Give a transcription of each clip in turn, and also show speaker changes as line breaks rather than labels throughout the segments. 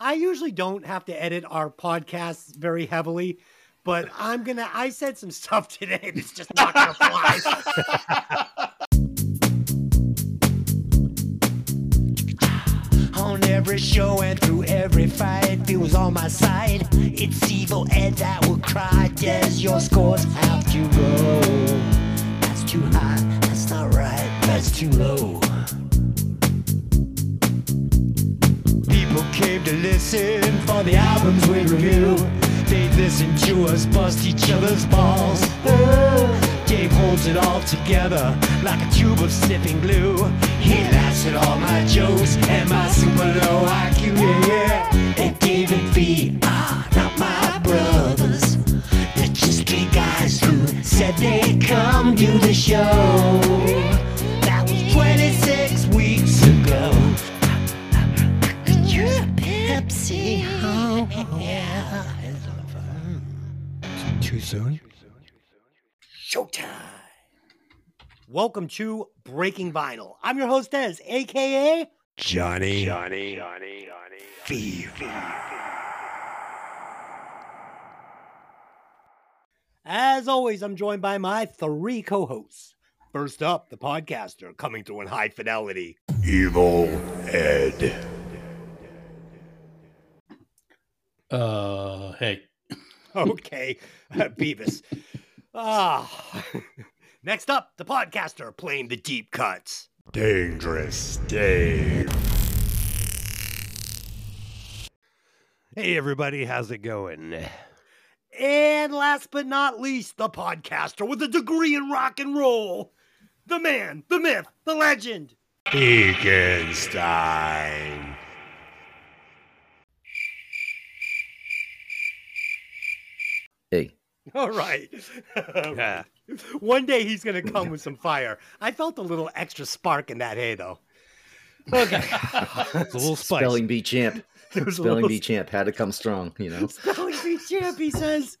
I usually don't have to edit our podcasts very heavily, but I'm gonna. I said some stuff today that's just not gonna fly.
On every show and through every fight, was on my side. It's evil Ed that will cry. Yes, your scores have to go. That's too high, that's not right, that's too low. People came to listen for the albums we review. They'd listen to us bust each other's balls. Dave holds it all together like a tube of sniffing glue. He laughs at all my jokes and my super low IQ. Yeah, yeah. And Dave and V are not my brothers. They're just three guys who said they'd come do the show. Too soon? Showtime.
Welcome to Breaking Vinyl. I'm your host, Des, aka
Johnny. Johnny. Johnny. Johnny. Fever.
As always, I'm joined by my three co-hosts. First up, the podcaster coming through in high fidelity.
Evil Ed.
Uh, hey.
Okay, Beavis. Ah. Next up, the podcaster playing the deep cuts.
Dangerous Dave.
Hey everybody, how's it going?
And last but not least, the podcaster with a degree in rock and roll. The man, the myth, the legend.
Eakenstein.
Hey,
All right.
Yeah.
One day he's going to come with some fire. I felt a little extra spark in that hay, though. Okay.
It's a little spice.
spelling bee champ.
There was a
Spelling
little
bee champ had to come strong, you know.
Spelling bee champ, he says.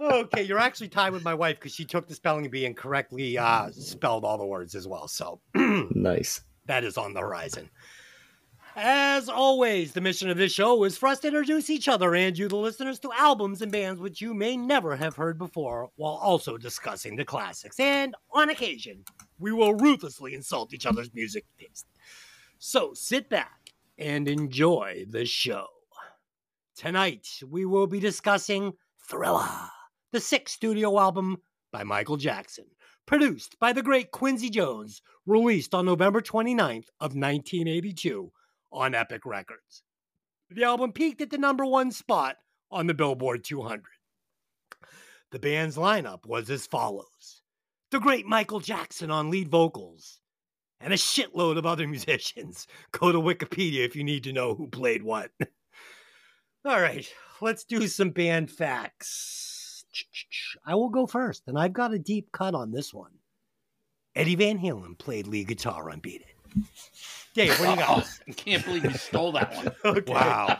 Okay, you're actually tied with my wife because she took the spelling bee and correctly uh, spelled all the words as well. So
nice.
that is on the horizon. As always, the mission of this show is for us to introduce each other and you, the listeners, to albums and bands which you may never have heard before, while also discussing the classics. And on occasion, we will ruthlessly insult each other's music taste. So sit back and enjoy the show. Tonight, we will be discussing Thriller, the sixth studio album by Michael Jackson, produced by the great Quincy Jones, released on November 29th of 1982 on Epic Records. The album peaked at the number one spot on the Billboard 200. The band's lineup was as follows the great Michael Jackson on lead vocals, and a shitload of other musicians. Go to Wikipedia if you need to know who played what. All right, let's do some band facts. I will go first, and I've got a deep cut on this one. Eddie Van Halen played lead guitar on Beat It. Dave, what do you got?
Oh, I can't believe you stole that one.
Okay.
Wow.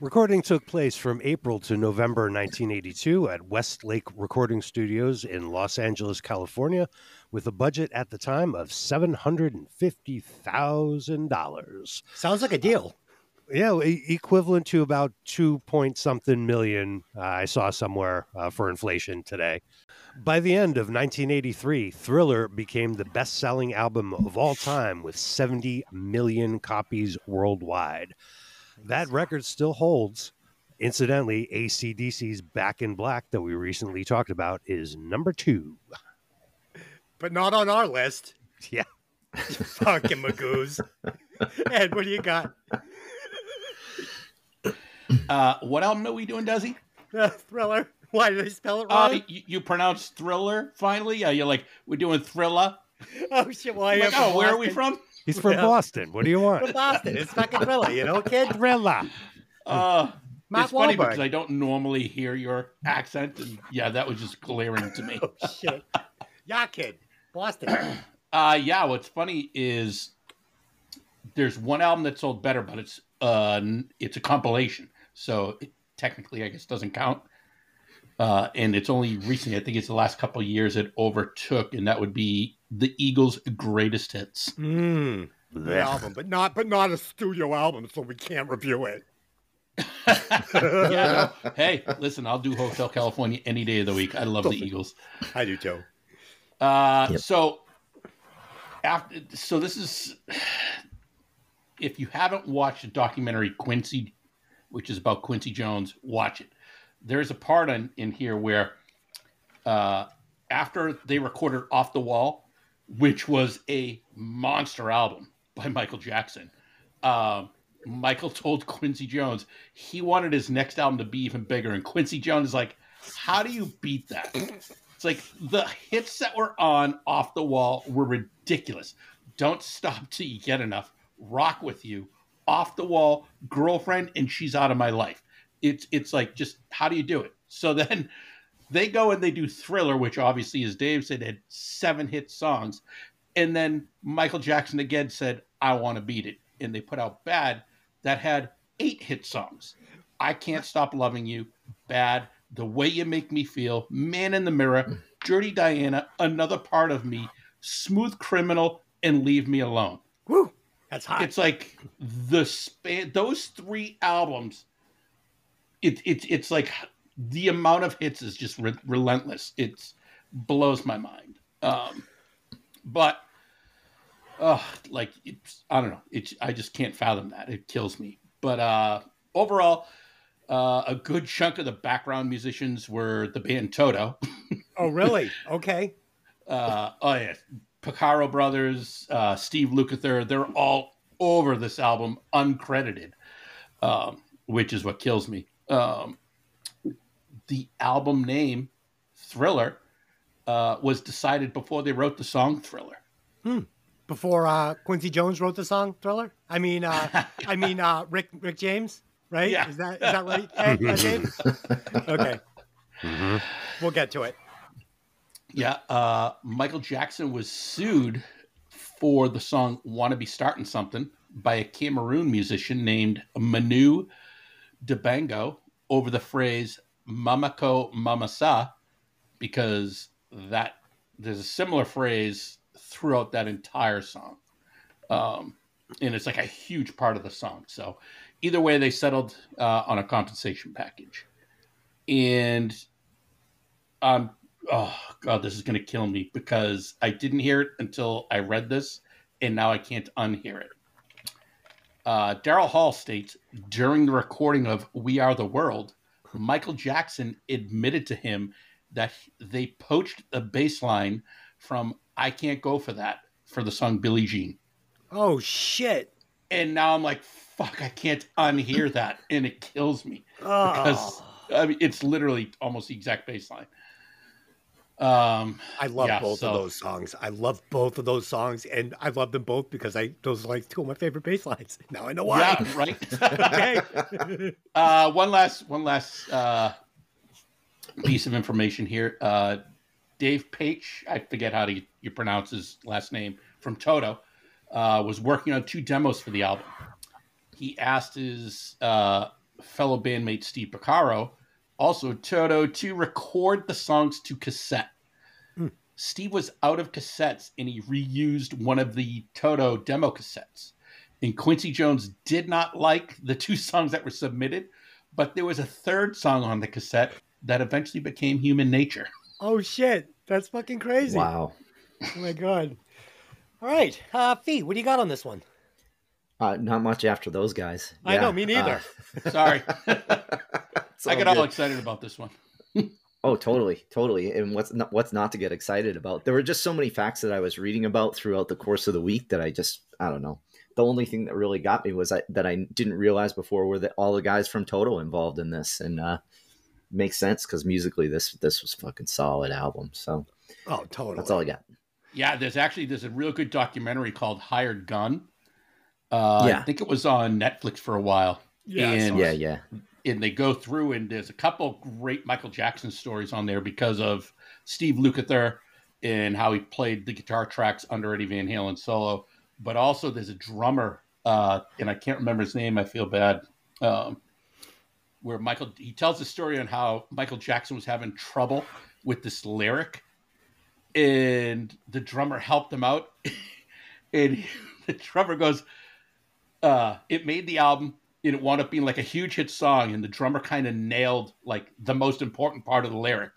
Recording took place from April to November 1982 at Westlake Recording Studios in Los Angeles, California, with a budget at the time of $750,000.
Sounds like a deal.
Yeah, e- equivalent to about two point something million. Uh, I saw somewhere uh, for inflation today. By the end of 1983, Thriller became the best selling album of all time with 70 million copies worldwide. That record still holds. Incidentally, AC/DC's Back in Black, that we recently talked about, is number two.
But not on our list.
Yeah.
Fucking Magoos. Ed, what do you got?
Uh, what album are we doing, Desi?
Uh, thriller. Why did I spell it
Uh,
wrong?
you, you pronounced Thriller finally? Yeah, you're like, we're doing Thriller.
oh shit! Well, I
I'm
am
like, oh, where are we from?
He's from
Yeah.
Boston. What do you want?
From
want?
Boston. It's fucking thriller, you know, kid.
Thriller.
Uh,
Mark
it's funny because I don't normally hear your accent, and yeah, that was just glaring to me.
Oh shit! Yeah, kid. Boston.
Uh, yeah, what's funny is there's one album that sold better, but it's uh, it's a compilation, so it technically, I guess, doesn't count. Uh, and it's only recently, I think it's the last couple of years it overtook, and that would be the Eagles' greatest hits.
Mm. the album, but not but not a studio album, so we can't review it.
yeah, no. Hey, listen, I'll do Hotel California any day of the week. I love the Eagles.
I do too.
Uh,
Yep.
So after, so this is if you haven't watched the documentary Quincy, which is about Quincy Jones, watch it. There's a part in, in here where uh, after they recorded Off the Wall, which was a monster album by Michael Jackson, um, Michael told Quincy Jones he wanted his next album to be even bigger, and Quincy Jones is like, "How do you beat that?" It's like the hits that were on Off the Wall were ridiculous. Don't stop till you get enough. Rock with you. Off the wall, girlfriend, and she's out of my life. It's it's like just how do you do it? So then they go and they do Thriller, which obviously, as Dave said, had seven hit songs. And then Michael Jackson again said, I want to beat it. And they put out Bad that had eight hit songs. I Can't Stop Loving You, Bad, The Way You Make Me Feel, Man in the Mirror, Dirty Diana, Another Part of Me, Smooth Criminal, and Leave Me Alone.
Woo! That's hot.
It's like the span, those three albums. It, it, it's like the amount of hits is just re- relentless. It blows my mind. Um, but, uh, like, it's, I don't know. It's, I just can't fathom that. It kills me. But uh, overall, uh, a good chunk of the background musicians were the band Toto.
oh, really? Okay.
uh, oh yeah, Porcaro brothers, uh, Steve Lukather, they're all over this album, uncredited, um, which is what kills me. Um, the album name, Thriller, uh, was decided before they wrote the song Thriller.
Before uh, Quincy Jones wrote the song Thriller. I mean, uh, I mean uh, Rick Rick James, right?
Yeah.
Is that is that right? Hey, uh, Dave? Okay,
Mhm.
we'll get to it.
Yeah, uh, Michael Jackson was sued for the song "Wanna Be Starting Something" by a Cameroon musician named Manu Dibango over the phrase "Mamako Mamasa," because that there's a similar phrase throughout that entire song, um, and it's like a huge part of the song. So, either way, they settled uh, on a compensation package, and um, oh god, this is gonna kill me because I didn't hear it until I read this, and now I can't unhear it. Uh, Daryl Hall states during the recording of "We Are the World," Michael Jackson admitted to him that they poached the bass line from "I Can't Go for That" for the song "Billie Jean,"
Oh shit!
and now I'm like, "Fuck, I can't unhear that," and it kills me because
Oh,
I mean it's literally almost the exact bass line. Um,
I love
yeah,
both
so-
of those songs. I love both of those songs, and I love them both because I those are like two of my favorite bass lines. Now I know why.
yeah, right.
okay.
Uh, one last, one last uh, piece of information here. Uh, Dave Page, I forget how to you pronounce his last name, from Toto, uh, was working on two demos for the album. He asked his uh, fellow bandmate Steve Porcaro, also Toto, to record the songs to cassette. Steve was out of cassettes and he reused one of the Toto demo cassettes. And Quincy Jones did not like the two songs that were submitted, but there was a third song on the cassette that eventually became Human Nature.
oh shit! That's fucking crazy.
Wow.
Oh my god. All right, uh, Fee, what do you got on this one?
Uh, not much after those guys.
I know, me neither.
Sorry.
It's
I
all
got all excited about this one.
Oh, totally, totally. And what's not, what's not to get excited about? There were just so many facts that I was reading about throughout the course of the week that I just I don't know. The only thing that really got me was I, that I didn't realize before were that all the guys from Toto involved in this, and uh, makes sense because musically this this was fucking solid album. So
Oh, totally.
that's all I got.
Yeah, there's actually there's a real good documentary called Hired Gun. Uh,
Yeah.
I think it was on Netflix for a while.
Yeah,
and,
Yeah, yeah.
And they go through and there's a couple great Michael Jackson stories on there because of Steve Lukather and how he played the guitar tracks under Eddie Van Halen solo. But also there's a drummer, uh, and I can't remember his name. I feel bad. Um, where Michael he tells the story on how Michael Jackson was having trouble with this lyric, and the drummer helped him out, and the drummer goes, uh, it made the album it wound up being like a huge hit song, and the drummer kind of nailed like the most important part of the lyric.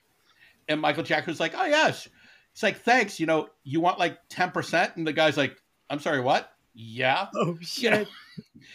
And Michael Jackson was like, Oh yes. It's like, thanks, you know, you want like 10%? And the guy's like, I'm sorry, what? Yeah.
Oh shit!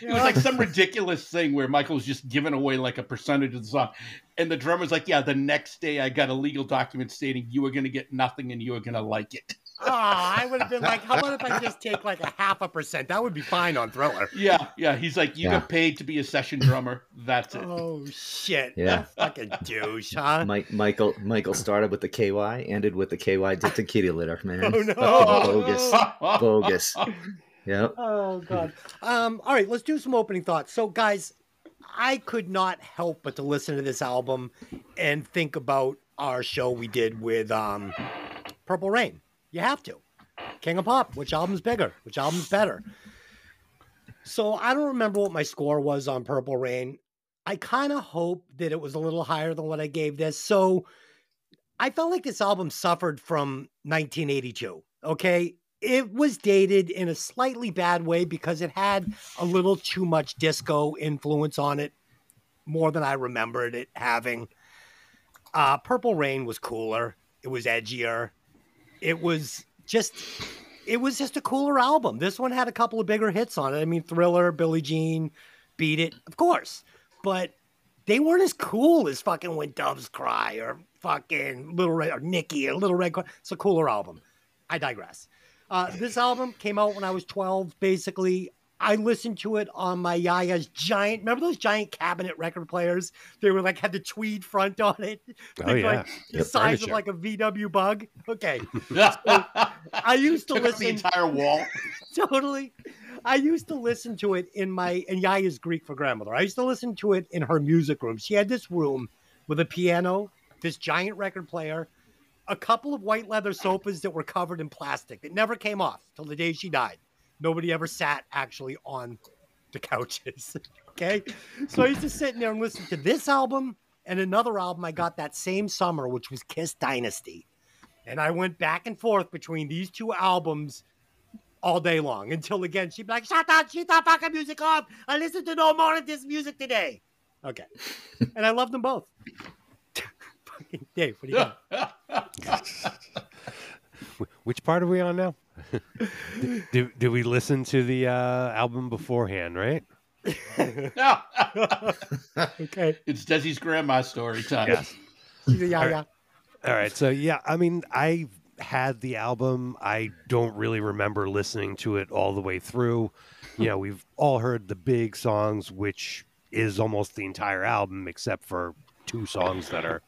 It was like some ridiculous thing where Michael was just giving away like a percentage of the song. And the drummer's like, Yeah, the next day I got a legal document stating you were gonna get nothing and you were gonna like it.
Oh, I would have been like, how about if I just take like a half a percent? That would be fine on Thriller.
Yeah, yeah. He's like, You
Yeah.
got paid to be a session drummer. That's it.
Oh shit!
Yeah.
That fucking douche, huh?
Mike, Michael, Michael started with the KY, ended with the KY did the kitty litter, man.
Oh, no.
Bogus, bogus. Yep.
Oh god. Um. All right, let's do some opening thoughts. So, guys, I could not help but to listen to this album and think about our show we did with um, Purple Rain. You have to. King of Pop. Which album's bigger? Which album's better? So I don't remember what my score was on Purple Rain. I kind of hope that it was a little higher than what I gave this. So I felt like this album suffered from 1982. Okay. It was dated in a slightly bad way because it had a little too much disco influence on it, more than I remembered it having. Uh, Purple Rain was cooler. It was edgier. It was just, it was just a cooler album. This one had a couple of bigger hits on it. I mean, Thriller, Billie Jean, Beat It, of course, but they weren't as cool as fucking When Doves Cry or fucking Little Red or Nikki or Little Red. It's a cooler album. I digress. Uh, this album came out when I was 12, basically. I listened to it on my Yaya's giant. Remember those giant cabinet record players? They were like had the tweed front on it.
Oh,
Like,
yeah.
the
Yep.
size of like a VW bug. Okay,
I
I used to
Took up the entire wall.
totally. I used to listen to it in my and Yaya's Greek for grandmother. I used to listen to it in her music room. She had this room with a piano, this giant record player, a couple of white leather sofas that were covered in plastic that never came off till the day she died. Nobody ever sat actually on the couches. okay. So I used to sit in there and listen to this album and another album I got that same summer, which was Kiss Dynasty. And I went back and forth between these two albums all day long until again she'd be like, "Shut up, shut the fucking music off! I listen to no more of this music today." Okay, and I love them both. fucking Dave, what do you got?
Which part are we on now? Do, do, do we listen to the uh, album beforehand, right?
No.
Okay,
it's Desi's grandma story time.
Yes.
yeah, yeah.
All right. So, yeah, I mean, I had the album. I don't really remember listening to it all the way through. You know, we've all heard the big songs, which is almost the entire album, except for two songs that are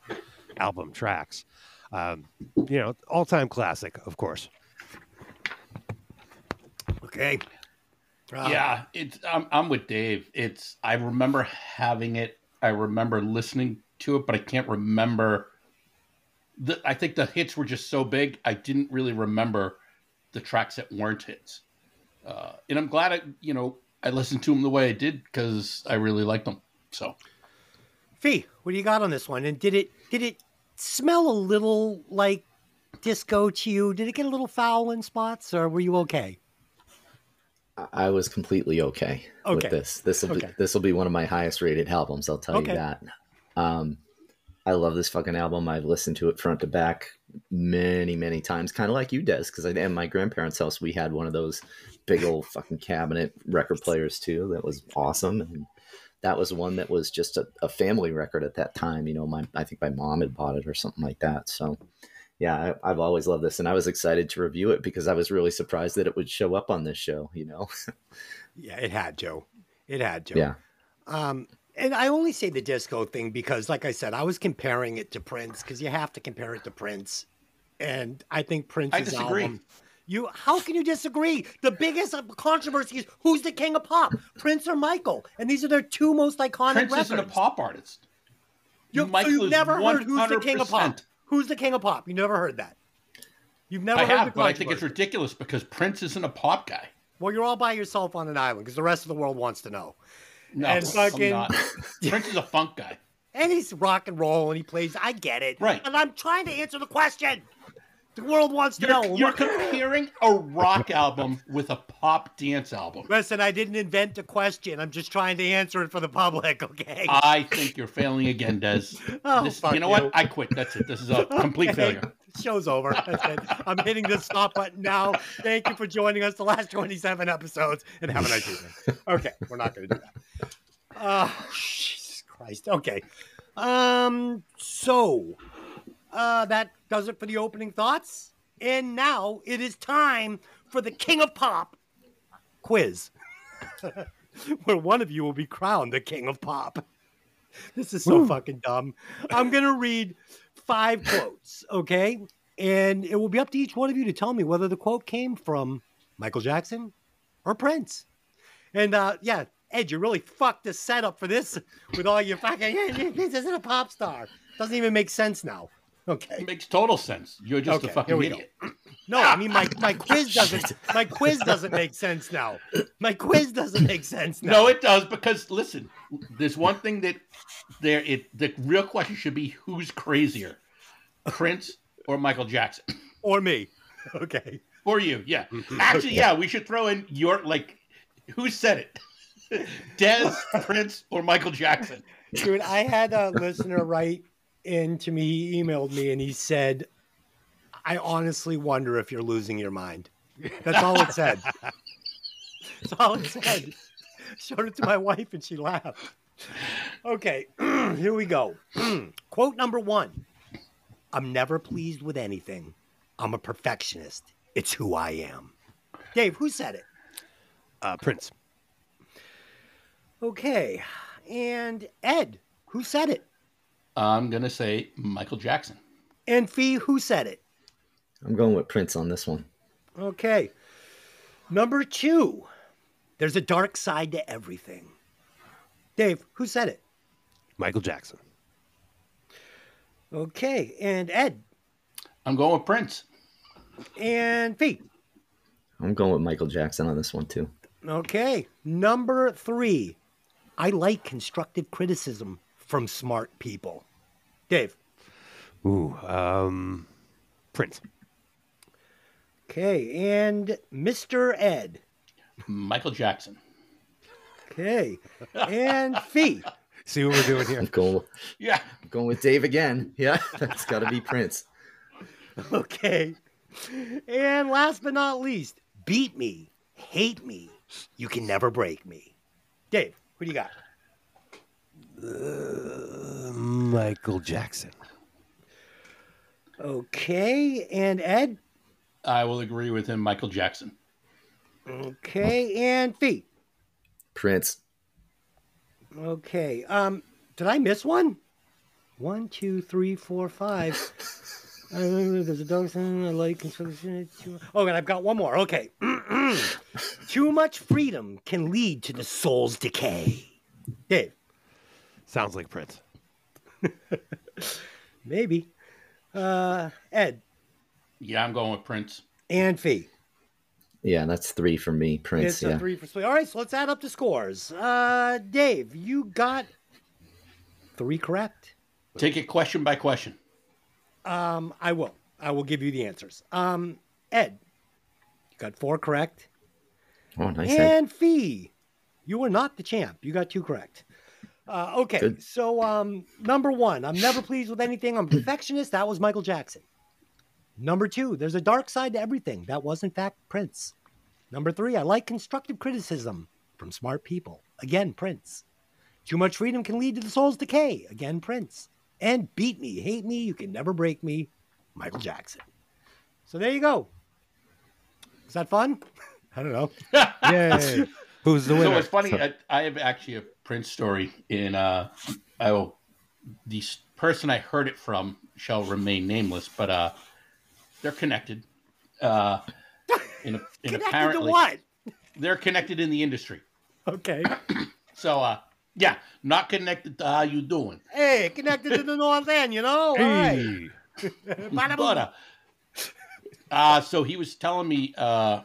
album tracks. Um, you know, all time classic, of course.
Okay. Uh,
yeah, it's I'm, I'm with Dave. It's I remember having it. I remember listening to it, but I can't remember. The, I think the hits were just so big. I didn't really remember the tracks that weren't hits. Uh, and I'm glad I, you know, I listened to them the way I did because I really liked them. So
Fee, what do you got on this one? And did it did it smell a little like disco to you? Did it get a little foul in spots, or were you okay?
I- was completely okay,
Okay.
with this. This will
Okay.
be this will be one of my highest rated albums. I'll tell
Okay.
you that. Um, I love this fucking album. I've listened to it front to back many, many times, kind of like you, Des. Because at my grandparents' house, we had one of those big old fucking cabinet record players too. That was awesome, and that was one that was just a, a family record at that time. You know, my I think my mom had bought it or something like that. So yeah, I, I've always loved this, and I was excited to review it because I was really surprised that it would show up on this show. You know,
Yeah, it had Joe. It had Joe.
yeah,
Um, and I only say the disco thing because, like I said, I was comparing it to Prince because you have to compare it to Prince, and I think Prince. Prince's
disagree.
album. You, how can you disagree? The biggest controversy is who's the king of pop, Prince or Michael, and these are their two most iconic
Prince
records.
isn't a pop artist.
You,
Michael
you've
is
never heard who's the king of pop.
100%.
Who's the king of pop? You never heard that. You've never
I
heard
have,
the
but I think it's ridiculous because Prince isn't a pop guy.
Well, you're all by yourself on an island because the rest of the world wants to know.
No,
And
I'm not. Prince is a funk guy.
And he's rock and roll and he plays. I get it.
Right.
And I'm trying to answer the question. The world wants to
You're,
know.
you're comparing a rock album with a pop dance album.
Listen, I didn't invent the question. I'm just trying to answer it for the public, okay?
I think you're failing again, Des.
Oh,
This-
fuck
you know
you.
what? I quit. That's it. This is a complete
Okay,
failure.
Show's over. That's it. I'm hitting the stop button now. Thank you for joining us the last 27 episodes and have a nice evening. Okay, we're not going to do that. Oh, Jesus Christ. Okay. Um. So, uh, that does it for the opening thoughts. And now it is time for the King of Pop quiz, where one of you will be crowned the King of Pop. This is so fucking dumb. I'm gonna read five quotes, okay? And it will be up to each one of you to tell me whether the quote came from Michael Jackson or Prince. And uh yeah, Ed, you really fucked the setup for this with all your fucking this isn't a pop star. Doesn't even make sense now. Okay.
It makes total sense. You're just
Okay,
a fucking
we
idiot.
No, I mean my, my quiz doesn't my quiz doesn't make sense now. My quiz doesn't make sense now.
No, it does because listen, there's one thing that there it the real question should be who's crazier, Prince or Michael Jackson?
or me. Okay.
Or you, yeah. Actually, yeah, we should throw in your like who said it? Des, Prince, or Michael Jackson?
Dude, I had a listener write in to me, he emailed me, and he said, I honestly wonder if you're losing your mind. That's all it said. That's all it said. Showed it to my wife and she laughed. Okay, here we go. Quote number one I'm never pleased with anything. I'm a perfectionist. It's who I am. Dave, who said it?
Uh, Prince.
Okay. And Ed, who said it?
I'm gonna say Michael Jackson.
And Fee, who said it?
I'm going with Prince on this one.
Okay. Number two, there's a dark side to everything. Dave, who said it?
Michael Jackson.
Okay. And Ed
I'm going with Prince.
and Pete.
I'm going with Michael Jackson on this one too.
Okay. Number three, I like constructive criticism from smart people. Dave.
Ooh, um, Prince.
Okay. And Mr. Ed.
Michael Jackson.
Okay. And Fee.
See what we're doing here.
I'm going,
Yeah.
I'm going with Dave again. Yeah, that's got to be Prince.
Okay. And last but not least, beat me, hate me, you can never break me. Dave, who do you got?
Uh, Michael Jackson.
Okay. And Ed?
I will agree with him, Michael Jackson.
Okay. And Fee?
Prince.
Okay. Um, did I miss one? One, two, three, four, five. Uh, there's a dog sign I like. construction. Oh, and I've got one more. Okay. Too much freedom can lead to the soul's decay. Dave,
Sounds like Prince.
maybe. Uh, Ed
Yeah, I'm going with Prince.
and Fee.
Yeah, that's three for me. Prince.
It's
yeah.
a three for three. All right, so let's add up the scores. Uh, Dave, you got three correct.
Take it question by question.
Um, I will. I will give you the answers. Um, Ed, you got four correct.
Oh, nice. Ed.
And Fee, you were not the champ. You got two correct. Uh, okay,
Good.
so um, number one, I'm never pleased with anything. I'm a perfectionist. That was Michael Jackson. Number two, there's a dark side to everything. That was, in fact, Prince. Number three, I like constructive criticism from smart people. Again, Prince. Too much freedom can lead to the soul's decay. Again, Prince. And beat me, hate me, you can never break me. Michael Jackson. So there you go. Is that fun? I don't know.
Yay. Who's the winner?
So
winner?
it's funny. I, I have actually a Prince story in. Uh, I will. The person I heard it from shall remain nameless, but uh, they're connected. Uh, in a, in
Connected
apparently
to what?
they're connected in the industry.
Okay.
So uh, yeah, not connected to how you doing,
Hey, connected to the North End, you know?
Hey.
Boom.
but uh, uh, so he was telling me uh,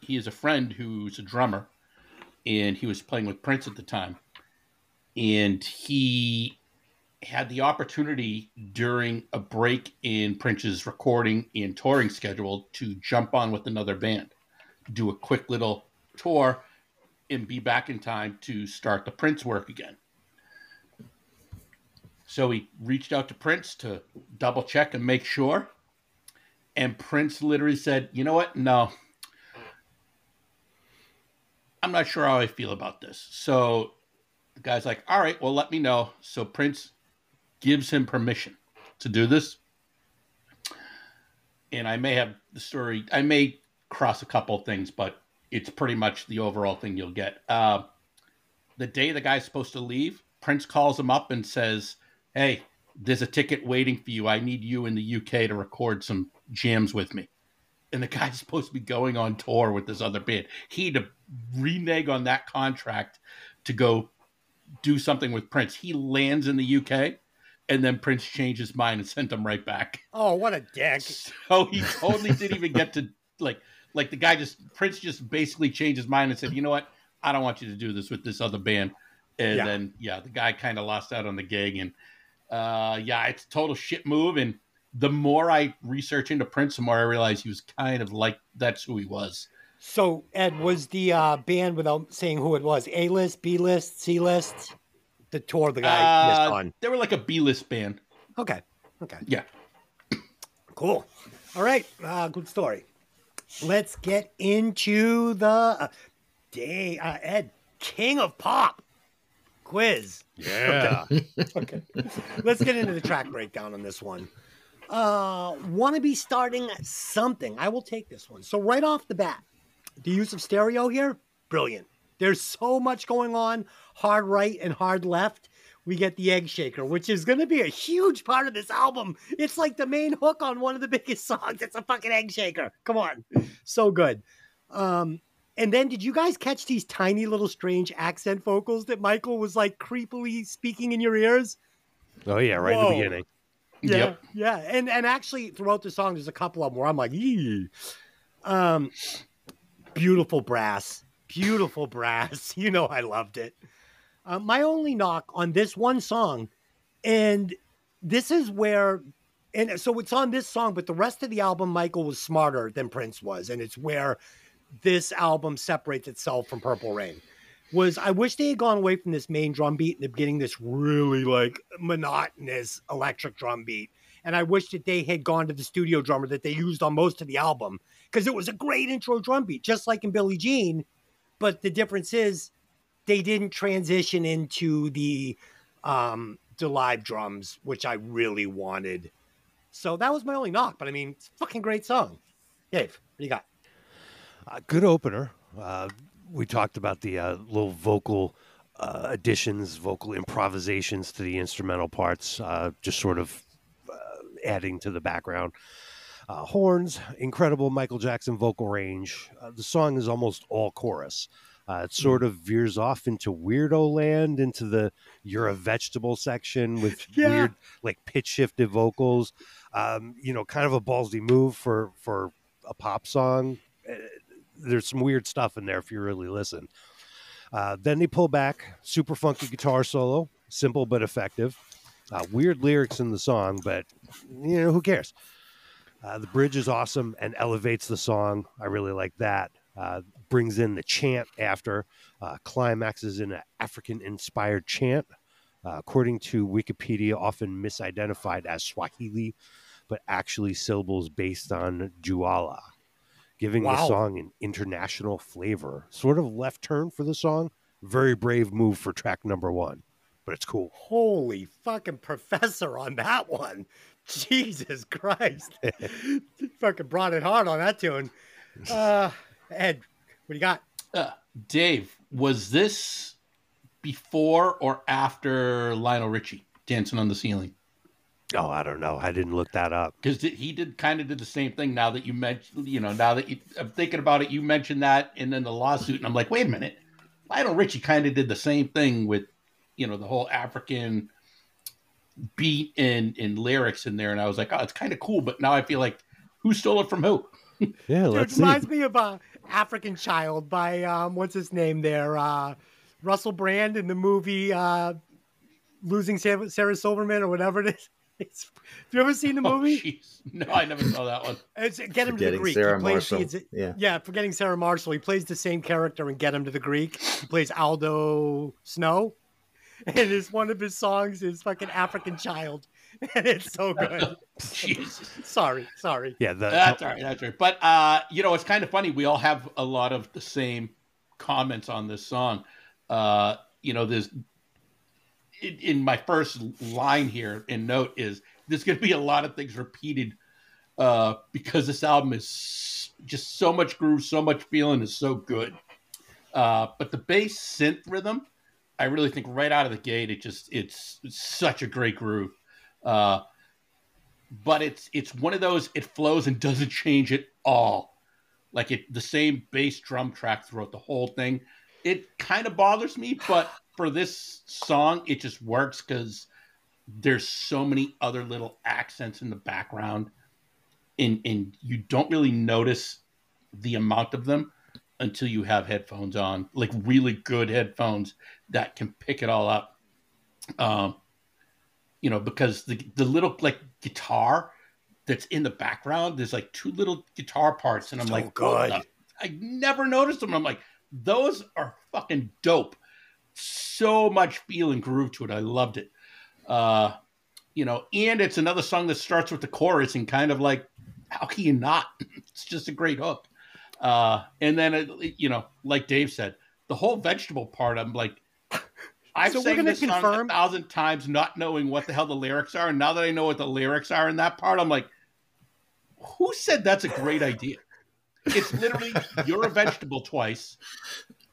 he is a friend who's a drummer, and he was playing with Prince at the time, and he had the opportunity during a break in Prince's recording and touring schedule to jump on with another band, do a quick little tour, and be back in time to start the Prince work again. So he reached out to Prince to double check and make sure. And Prince literally said, You know what? No. I'm not sure how I feel about this. So the guy's like, All right, well, let me know. So Prince gives him permission to do this. And I may have the story, I may cross a couple things, but it's pretty much the overall thing you'll get. Uh, the day the guy's supposed to leave, Prince calls him up and says, Hey, there's a ticket waiting for you. I need you in the UK to record some jams with me. And the guy's supposed to be going on tour with this other band. He had to renege on that contract to go do something with Prince. He lands in the UK and then Prince changed his mind and sent him right back.
Oh, what a dick.
So he totally didn't even get to like like the guy just Prince just basically changed his mind and said, "You know what? I don't want you to do this with this other band." And
Yeah.
then yeah, the guy kind of lost out on the gig and uh yeah, it's a total shit move and the more I research into Prince, the more I realize he was kind of like that's who he was.
So, Ed, was the uh, band, without saying who it was, A list, B list, C list? The tour the guy missed
Uh,
on.
They were like a B-list band.
Okay. Okay.
Yeah.
Cool. All right. Uh, good story. Let's get into the uh, day. Uh, Ed, King of Pop quiz.
Yeah.
Okay. Let's get into the track breakdown on this one. Uh, want to be starting something? I will take this one. So right off the bat, the use of stereo here, brilliant. There's so much going on, hard right and hard left. We get the egg shaker, which is going to be a huge part of this album. It's like the main hook on one of the biggest songs. It's a fucking egg shaker. Come on, so good. Um, and then, did you guys catch these tiny little strange accent vocals that Michael was like creepily speaking in your ears?
oh yeah, right in
Whoa.
the beginning.
Yeah,
Yep.
yeah, and and actually throughout the song, there's a couple of them where I'm like, Eee. um, beautiful brass, beautiful brass. You know, I loved it. Uh, my only knock on this one song, and this is where, and so it's on this song, but the rest of the album, Michael was smarter than Prince was, and it's where this album separates itself from Purple Rain. Was I wish they had gone away from this main drum beat the beginning, this really like monotonous electric drum beat. And I wish that they had gone to the studio drummer that they used on most of the album because it was a great intro drum beat, just like in Billie Jean. But the difference is they didn't transition into the um the live drums, which I really wanted. So that was my only knock. But I mean, it's a fucking great song. Dave, what do you got?
Uh, good opener. Uh, we talked about the uh, little vocal uh, additions, vocal improvisations to the instrumental parts, uh, just sort of adding to the background. Uh, horns, incredible Michael Jackson vocal range. Uh, the song is almost all chorus. Uh, it sort of veers off into weirdo land, into the "you're a vegetable" section with
Yeah.
weird, like pitch shifted vocals. Um, you know, kind of a ballsy move for for a pop song. Uh, there's some weird stuff in there if you really listen. Uh, then they pull back, super funky guitar solo, simple but effective. Uh, weird lyrics in the song, but you know who cares? Uh, the bridge is awesome and elevates the song. I really like that. Uh, brings in the chant after, uh, climaxes in an African-inspired chant, uh, according to Wikipedia, often misidentified as Swahili, but actually syllables based on Duala giving the song an international flavor. Sort of left turn for the song. Very brave move for track number one, but it's cool.
Holy fucking professor on that one. Jesus Christ. fucking brought it hard on that tune. Uh, Ed, what do you got?
Uh, Dave, was this before or after Lionel Richie dancing on the ceiling?
Oh, I don't know. I didn't look that up.
Because he did kind of did the same thing. Now that you mentioned, you know, now that you, I'm thinking about it, you mentioned that, and then the lawsuit, and I'm like, wait a minute, Lionel Richie kind of did the same thing with, you know, the whole African beat and and lyrics in there, and I was like, oh, it's kind of cool, but now I feel like, who stole it from who?
Yeah,
Dude,
let's
it
see.
reminds me of uh, African Child by, um, what's his name there? Uh, Russell Brand in the movie uh, losing Sarah, Sarah Silverman or whatever it is. It's, have you ever seen the
Oh,
movie?
jeez. no, I never saw that one.
it's Get Him to the Greek.
Sarah
plays
Marshall.
The,
Yeah.
yeah, forgetting Sarah Marshall. He plays the same character in Get Him to the Greek. He plays Aldo Snow, and his one of his songs is fucking African Child, and it's so good.
Jesus.
sorry, sorry.
Yeah, the,
That's all right. That's right. But uh, you know, it's kind of funny. We all have a lot of the same comments on this song. Uh, you know, there's in, in my first line here in note is there's going to be a lot of things repeated uh, because this album is just so much groove, so much feeling, is so good. Uh, but the bass synth rhythm, I really think right out of the gate, it just it's, it's such a great groove. Uh, but it's it's one of those it flows and doesn't change at all. Like it the same bass drum track throughout the whole thing. It kind of bothers me but for this song it just works because there's so many other little accents in the background and and you don't really notice the amount of them until you have headphones on like really good headphones that can pick it all up um you know, because the the little like guitar that's in the background, there's like two little guitar parts, and I'm
So
like,
good.
"What I never noticed them. I'm like, those are fucking dope. So much feel and groove to it. I loved it. Uh, you know, and it's another song that starts with the chorus and kind of like, how can you not? It's just a great hook. Uh, and then, it, you know, like Dave said, the whole vegetable part, I'm like, I've
So
sang this song
confirm-
a thousand times, not knowing what the hell the lyrics are. And now that I know what the lyrics are in that part, I'm like, who said that's a great idea? It's literally you're a vegetable twice.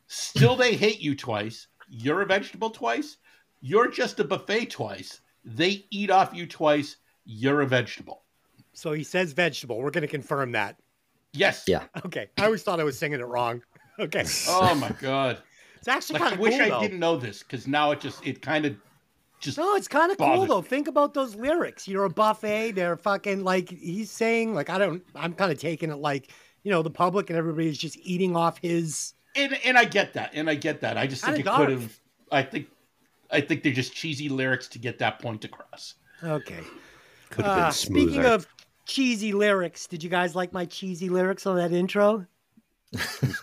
Still, they hate you twice. You're a vegetable twice. You're just a buffet twice. They eat off you twice. You're a vegetable.
So he says vegetable. We're going to confirm that.
Yes.
Yeah.
Okay. I always thought I was singing it wrong. Okay.
Oh my god.
It's actually
Like,
kind of
wish
cool,
I wish I
though.
didn't know this because now it just it kind of just
No, it's kind of cool though.
me.
Think about those lyrics. You're a buffet. They're fucking like he's saying like I don't. I'm kind of taking it like you know the public and everybody's just eating off his.
and and I get that, and I get that. I just think it could have. I think, I think they're just cheesy lyrics to get that point across.
Okay.
could have been
Uh,
smoother.
speaking of cheesy lyrics, did you guys like my cheesy lyrics on that intro?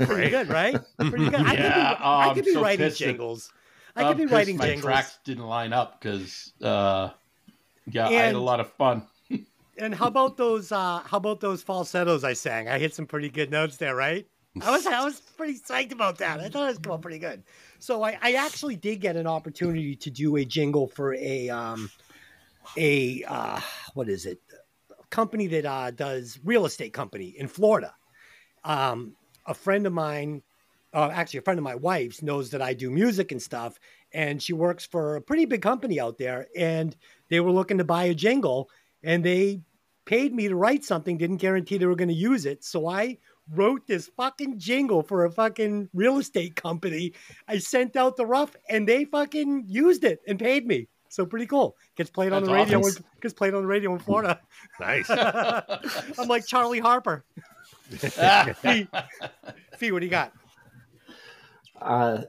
Pretty good, right? Pretty good. I could be,
Yeah,
I could be
so
writing
pissed that-
jingles. I
I'm
could be writing
my
jingles.
tracks didn't line up because, uh, yeah, I had a lot of fun.
And how about those? uh How about those falsettos I sang? I hit some pretty good notes there, right? I was I was pretty psyched about that. I thought it was going pretty good. So I, I actually did get an opportunity to do a jingle for a um a uh what is it? Company that uh does real estate company in Florida. Um a friend of mine uh, actually a friend of my wife's knows that I do music and stuff and she works for a pretty big company out there and they were looking to buy a jingle and they paid me to write something didn't guarantee they were going to use it so I wrote this fucking jingle for a fucking real estate company I sent out the rough and they fucking used it and paid me so pretty cool gets played on
That's
the radio
awesome.
in, gets played on the radio in Florida
nice.
I'm like Charlie Harper Fee, Fee what do you got
Uh,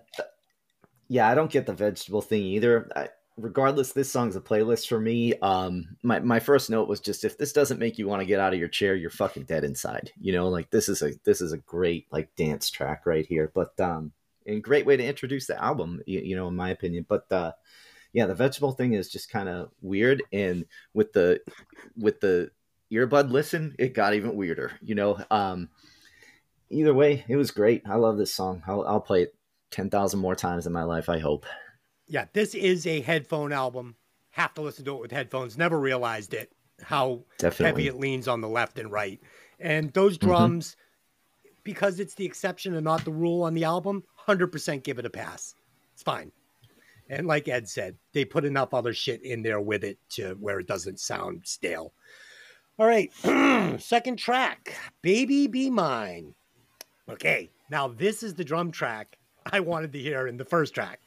yeah, I don't get the vegetable thing either. I, regardless, this song's a playlist for me. Um, my my first note was just if this doesn't make you want to get out of your chair, you're fucking dead inside. You know, like this is a this is a great like dance track right here. But um, and great way to introduce the album. You, you know, in my opinion. But uh, yeah, the vegetable thing is just kind of weird, and with the with the earbud listen, it got even weirder. You know, um, either way, it was great. I love this song. I'll, I'll play it ten thousand more times in my life. I hope.
Yeah, this is a headphone album. Have to listen to it with headphones. Never realized it how
Definitely.
heavy it leans on the left and right. And those drums, because it's the exception and not the rule on the album, 100% give it a pass. It's fine. And like Ed said, they put enough other shit in there with it to where it doesn't sound stale. All right, second track, Baby Be Mine. Okay, now this is the drum track I wanted to hear in the first track.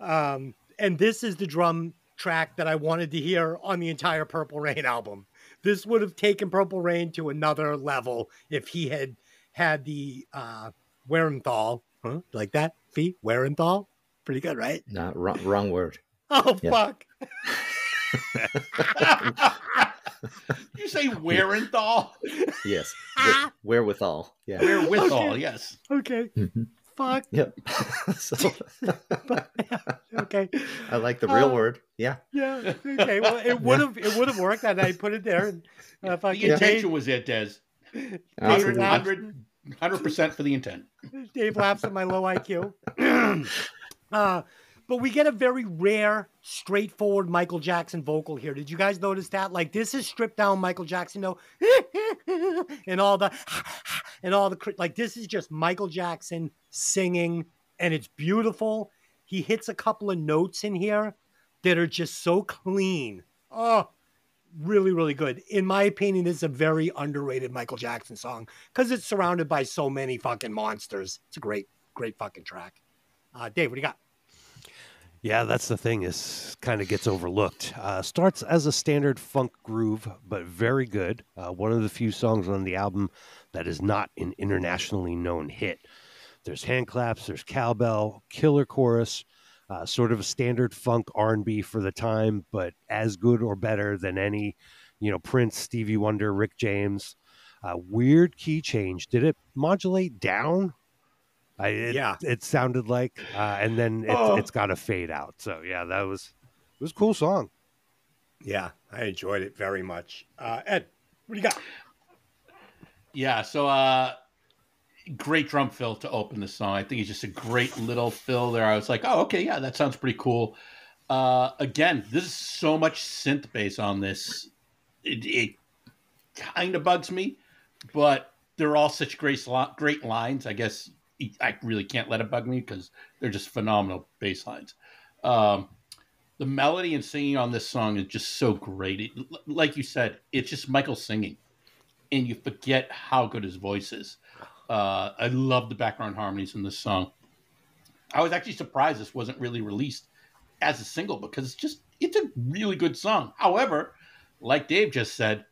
Um, and this is the drum track that I wanted to hear on the entire Purple Rain album. This would have taken Purple Rain to another level if he had had the uh, Werenthal, huh? like that, Fee? Werenthal? Pretty good, right?
Not wrong, wrong word.
Oh
Yeah.
fuck!
you say Werenthal?
Yes.
Ah.
With- wherewithal. Yeah.
Wherewithal,
Okay.
yes.
Okay.
Mhm.
Fuck.
Yep. so,
Okay.
I like the real
Uh,
word. Yeah.
Yeah. Okay. Well, it would have it would have worked, and I put it there. And uh,
The
fucking
intention
Dave,
was it, Des.
Absolutely.
100 percent for the intent.
Dave laughs at my low IQ. uh, but we get a very rare, straightforward Michael Jackson vocal here. Did you guys notice that? Like this is stripped down Michael Jackson, no, and all the and all the like. This is just Michael Jackson singing, and it's beautiful. He hits a couple of notes in here that are just so clean. Oh, really, really good. In my opinion, this is a very underrated Michael Jackson song because it's surrounded by so many fucking monsters. It's a great, great fucking track. Uh, Dave, what do you got?
Yeah, that's the thing. Is kind of gets overlooked. Uh, starts as a standard funk groove, but very good. Uh, one of the few songs on the album that is not an internationally known hit. There's hand claps, there's cowbell, killer chorus, uh, sort of a standard funk R&B for the time, but as good or better than any, you know, Prince, Stevie Wonder, Rick James. Uh, weird key change. Did it modulate down? I, it,
Yeah.
it sounded like, uh, and then it,
Oh.
it's got a fade out. So yeah, that was it was a cool song.
Yeah, I enjoyed it very much. Uh, Ed, what do you got?
Yeah, so uh great drum fill to open the song. I think it's just a great little fill there. I was like, oh, okay, yeah, that sounds pretty cool. Uh again, this is so much synth bass on this. It, it kind of bugs me, but they're all such great great lines. I guess I really can't let it bug me because they're just phenomenal bass lines. Um, the melody and singing on this song is just so great. It, like you said, it's just Michael singing and you forget how good his voice is. Uh, I love the background harmonies in this song. I was actually surprised this wasn't really released as a single because it's just it's a really good song. However, like Dave just said,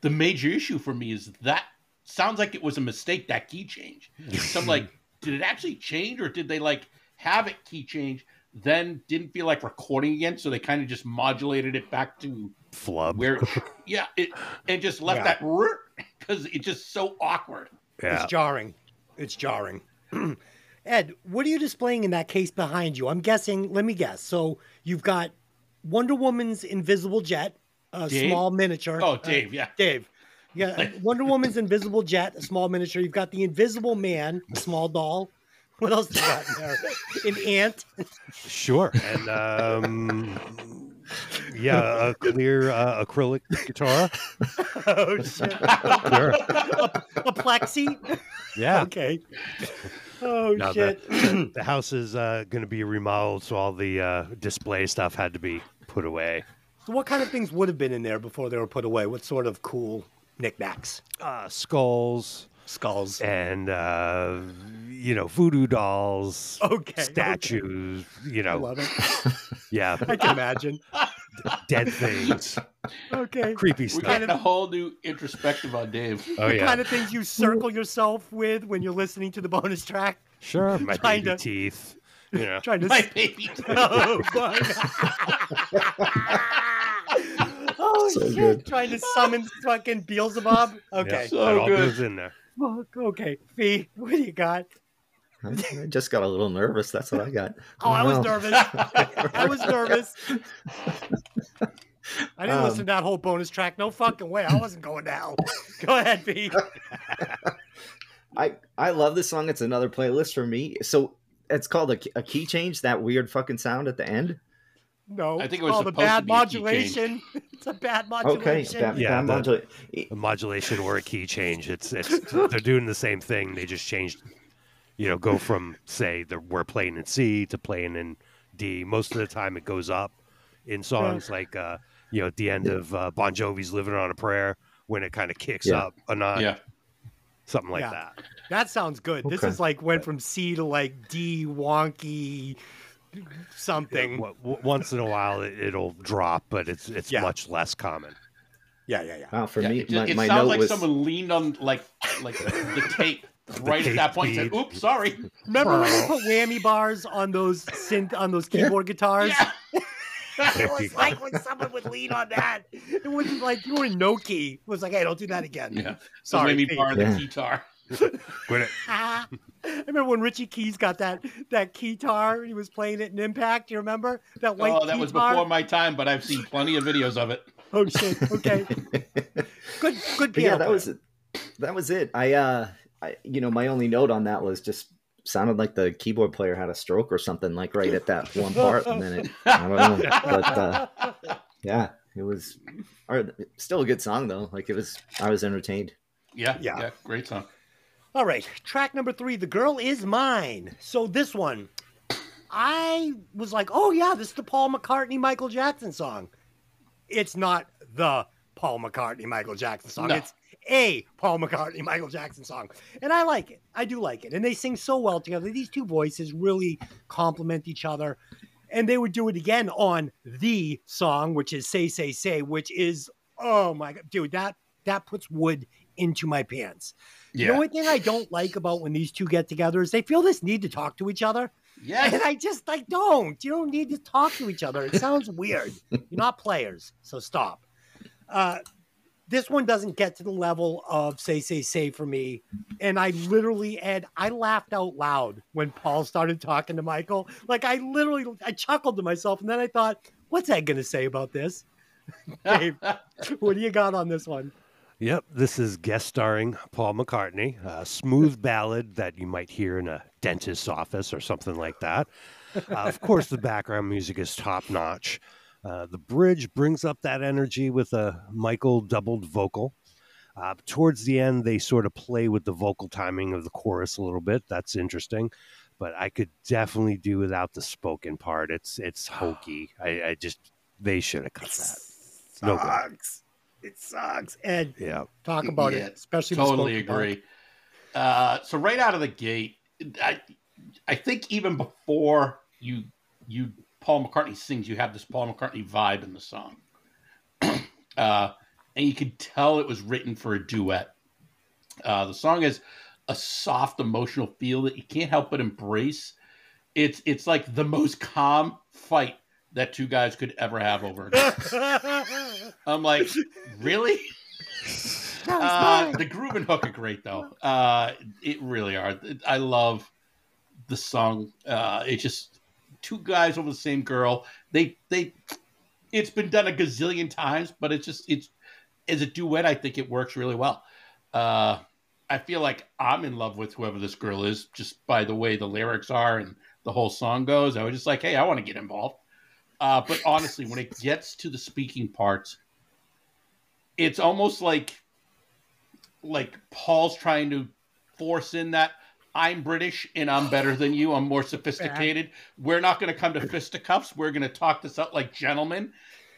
the major issue for me is that sounds like it was a mistake that key change. So I'm like, did it actually change or did they like have it key change, then didn't feel like recording again, so they kind of just modulated it back to
Flub.
where yeah it and just left
Yeah.
that because it's just so awkward
yeah.
It's jarring. It's jarring. Ed, what are you displaying in that case behind you? I'm guessing. Let me guess. So you've got Wonder Woman's invisible jet, a
Dave?
small miniature.
oh
Uh,
dave yeah
Dave. Yeah, Wonder Woman's invisible jet, a small miniature. You've got the Invisible Man, a small doll. What else do you got in there? An ant.
Sure. And um, yeah, a clear uh, acrylic guitar.
Oh shit.
Sure.
A plexi.
Yeah.
Okay. Oh
No,
shit.
the, the house is uh, going to be remodeled, so all the uh, display stuff had to be put away.
So what kind of things would have been in there before they were put away? What sort of cool knickknacks?
Uh, skulls
Skulls.
and uh, you know voodoo dolls,
Okay. okay.
statues. You
I
know,
love it.
yeah,
I can imagine.
dead things,
Okay.
creepy
we
stuff.
got a whole new introspective on dave
Oh
the
yeah,
kind of things you circle yourself with when you're listening to the bonus track.
sure. My
trying
baby
to-
teeth. You know,
Trying to
my baby
Oh, fuck. oh
So
shit!
good.
Trying to summon fucking Beelzebub. Okay.
yeah,
So
that all
good.
goes in there.
Fuck. Okay. Fee, what do you got?
I just got a little nervous. That's what I got.
Oh, I was
Wow.
nervous. I was nervous. I didn't
Um,
listen to that whole bonus track. No fucking way. I wasn't going down. Go ahead, Fee.
I I love this song. It's another playlist for me. So it's called a, a key change. That weird fucking sound at the end.
No.
I think it
it's
was
called a bad
to be a key
modulation. it's a bad
Okay,
modulation.
bad,
Yeah,
bad
the-
modulate.
a modulation or a key change. It's it's they're doing the same thing. They just changed, you know, go from say the we're playing in C to playing in D. Most of the time, it goes up in songs like uh, you know at the end of uh, Bon Jovi's "Living on a Prayer" when it kind of kicks
Yeah.
up a notch,
yeah
something like
Yeah.
that.
That sounds good. This is like went from C to like D wonky something.
W- w- once in a while, it, it'll drop, but it's it's
Yeah.
much less common.
Yeah, yeah, yeah.
Wow, for
Yeah,
me,
it,
my,
it
my
sounds
note
like
was
someone leaned on like like the tape right
tape
at that point and said oops sorry
Remember when you put whammy bars on those synth on those keyboard guitars?
yeah
it was like when someone would lean on that. It wasn't like you were in no key. It was like, hey, don't do that again.
Yeah.
Sorry.
Sorry, me
Pete.
Yeah.
the guitar.
Quit it.
I remember when Richie Keys got that that guitar. He was playing it in Impact. You remember that white
Oh, that was
guitar?
before my time, but I've seen plenty of videos of it.
Oh shit. Okay. good. Good.
But yeah,
piano
that was it. That was it. I, uh, I, you know, my only note on that was just sounded like the keyboard player had a stroke or something, like right at that one part, and then it, I don't know, but uh, yeah, it was, or still a good song though. Like it was, I was entertained.
Yeah,
Yeah.
yeah, great song.
All right, track number three, The Girl Is Mine. So this one, I was like, oh yeah, this is the Paul McCartney Michael Jackson song. It's not the Paul McCartney Michael Jackson song.
No.
It's a Paul McCartney Michael Jackson song. And I like it. I do like it. And they sing so well together. These two voices really complement each other. And they would do it again on the song, which is Say Say Say, which is oh my god, dude, that that puts wood into my pants.
Yeah,
The only thing I don't like about when these two get together is they feel this need to talk to each other.
yes.
And I just I don't. You don't need to talk to each other. It sounds weird. You're not players, so stop. Uh this one doesn't get to the level of say say say for me. And I literally Ed, I laughed out loud when Paul started talking to Michael. Like I literally I chuckled to myself and then I thought, what's Ed gonna say about this? Dave, what do you got on this one?
Yep, this is guest starring Paul McCartney, a smooth ballad that you might hear in a dentist's office or something like that. Uh, of course, the background music is top notch. Uh, the bridge brings up that energy with a Michael doubled vocal. Uh, towards the end, they sort of play with the vocal timing of the chorus a little bit. That's interesting, but I could definitely do without the spoken part. It's it's hokey. I, I just they should have cut that. No good.
Sucks. It sucks. Ed,
Yeah.
talk about
Yeah,
it, especially the
totally agree. Uh, so right out of the gate, I I think even before you you Paul McCartney sings, you have this Paul McCartney vibe in the song, uh, and you can tell it was written for a duet. Uh, the song has a soft emotional feel that you can't help but embrace. It's it's like the most calm fight that two guys could ever have over. it. I'm like, really? Uh, the groove and hook are great though. Uh, it really are. I love the song. Uh, it's just two guys over the same girl. They they. It's been done a gazillion times, but it's just it's as a duet. I think it works really well. Uh, I feel like I'm in love with whoever this girl is just by the way the lyrics are and the whole song goes. I was just like, hey, I want to get involved. Uh, but honestly, when it gets to the speaking parts, it's almost like like Paul's trying to force in that I'm British and I'm better than you. I'm more sophisticated. We're not going to come to fisticuffs. We're going to talk this out like gentlemen.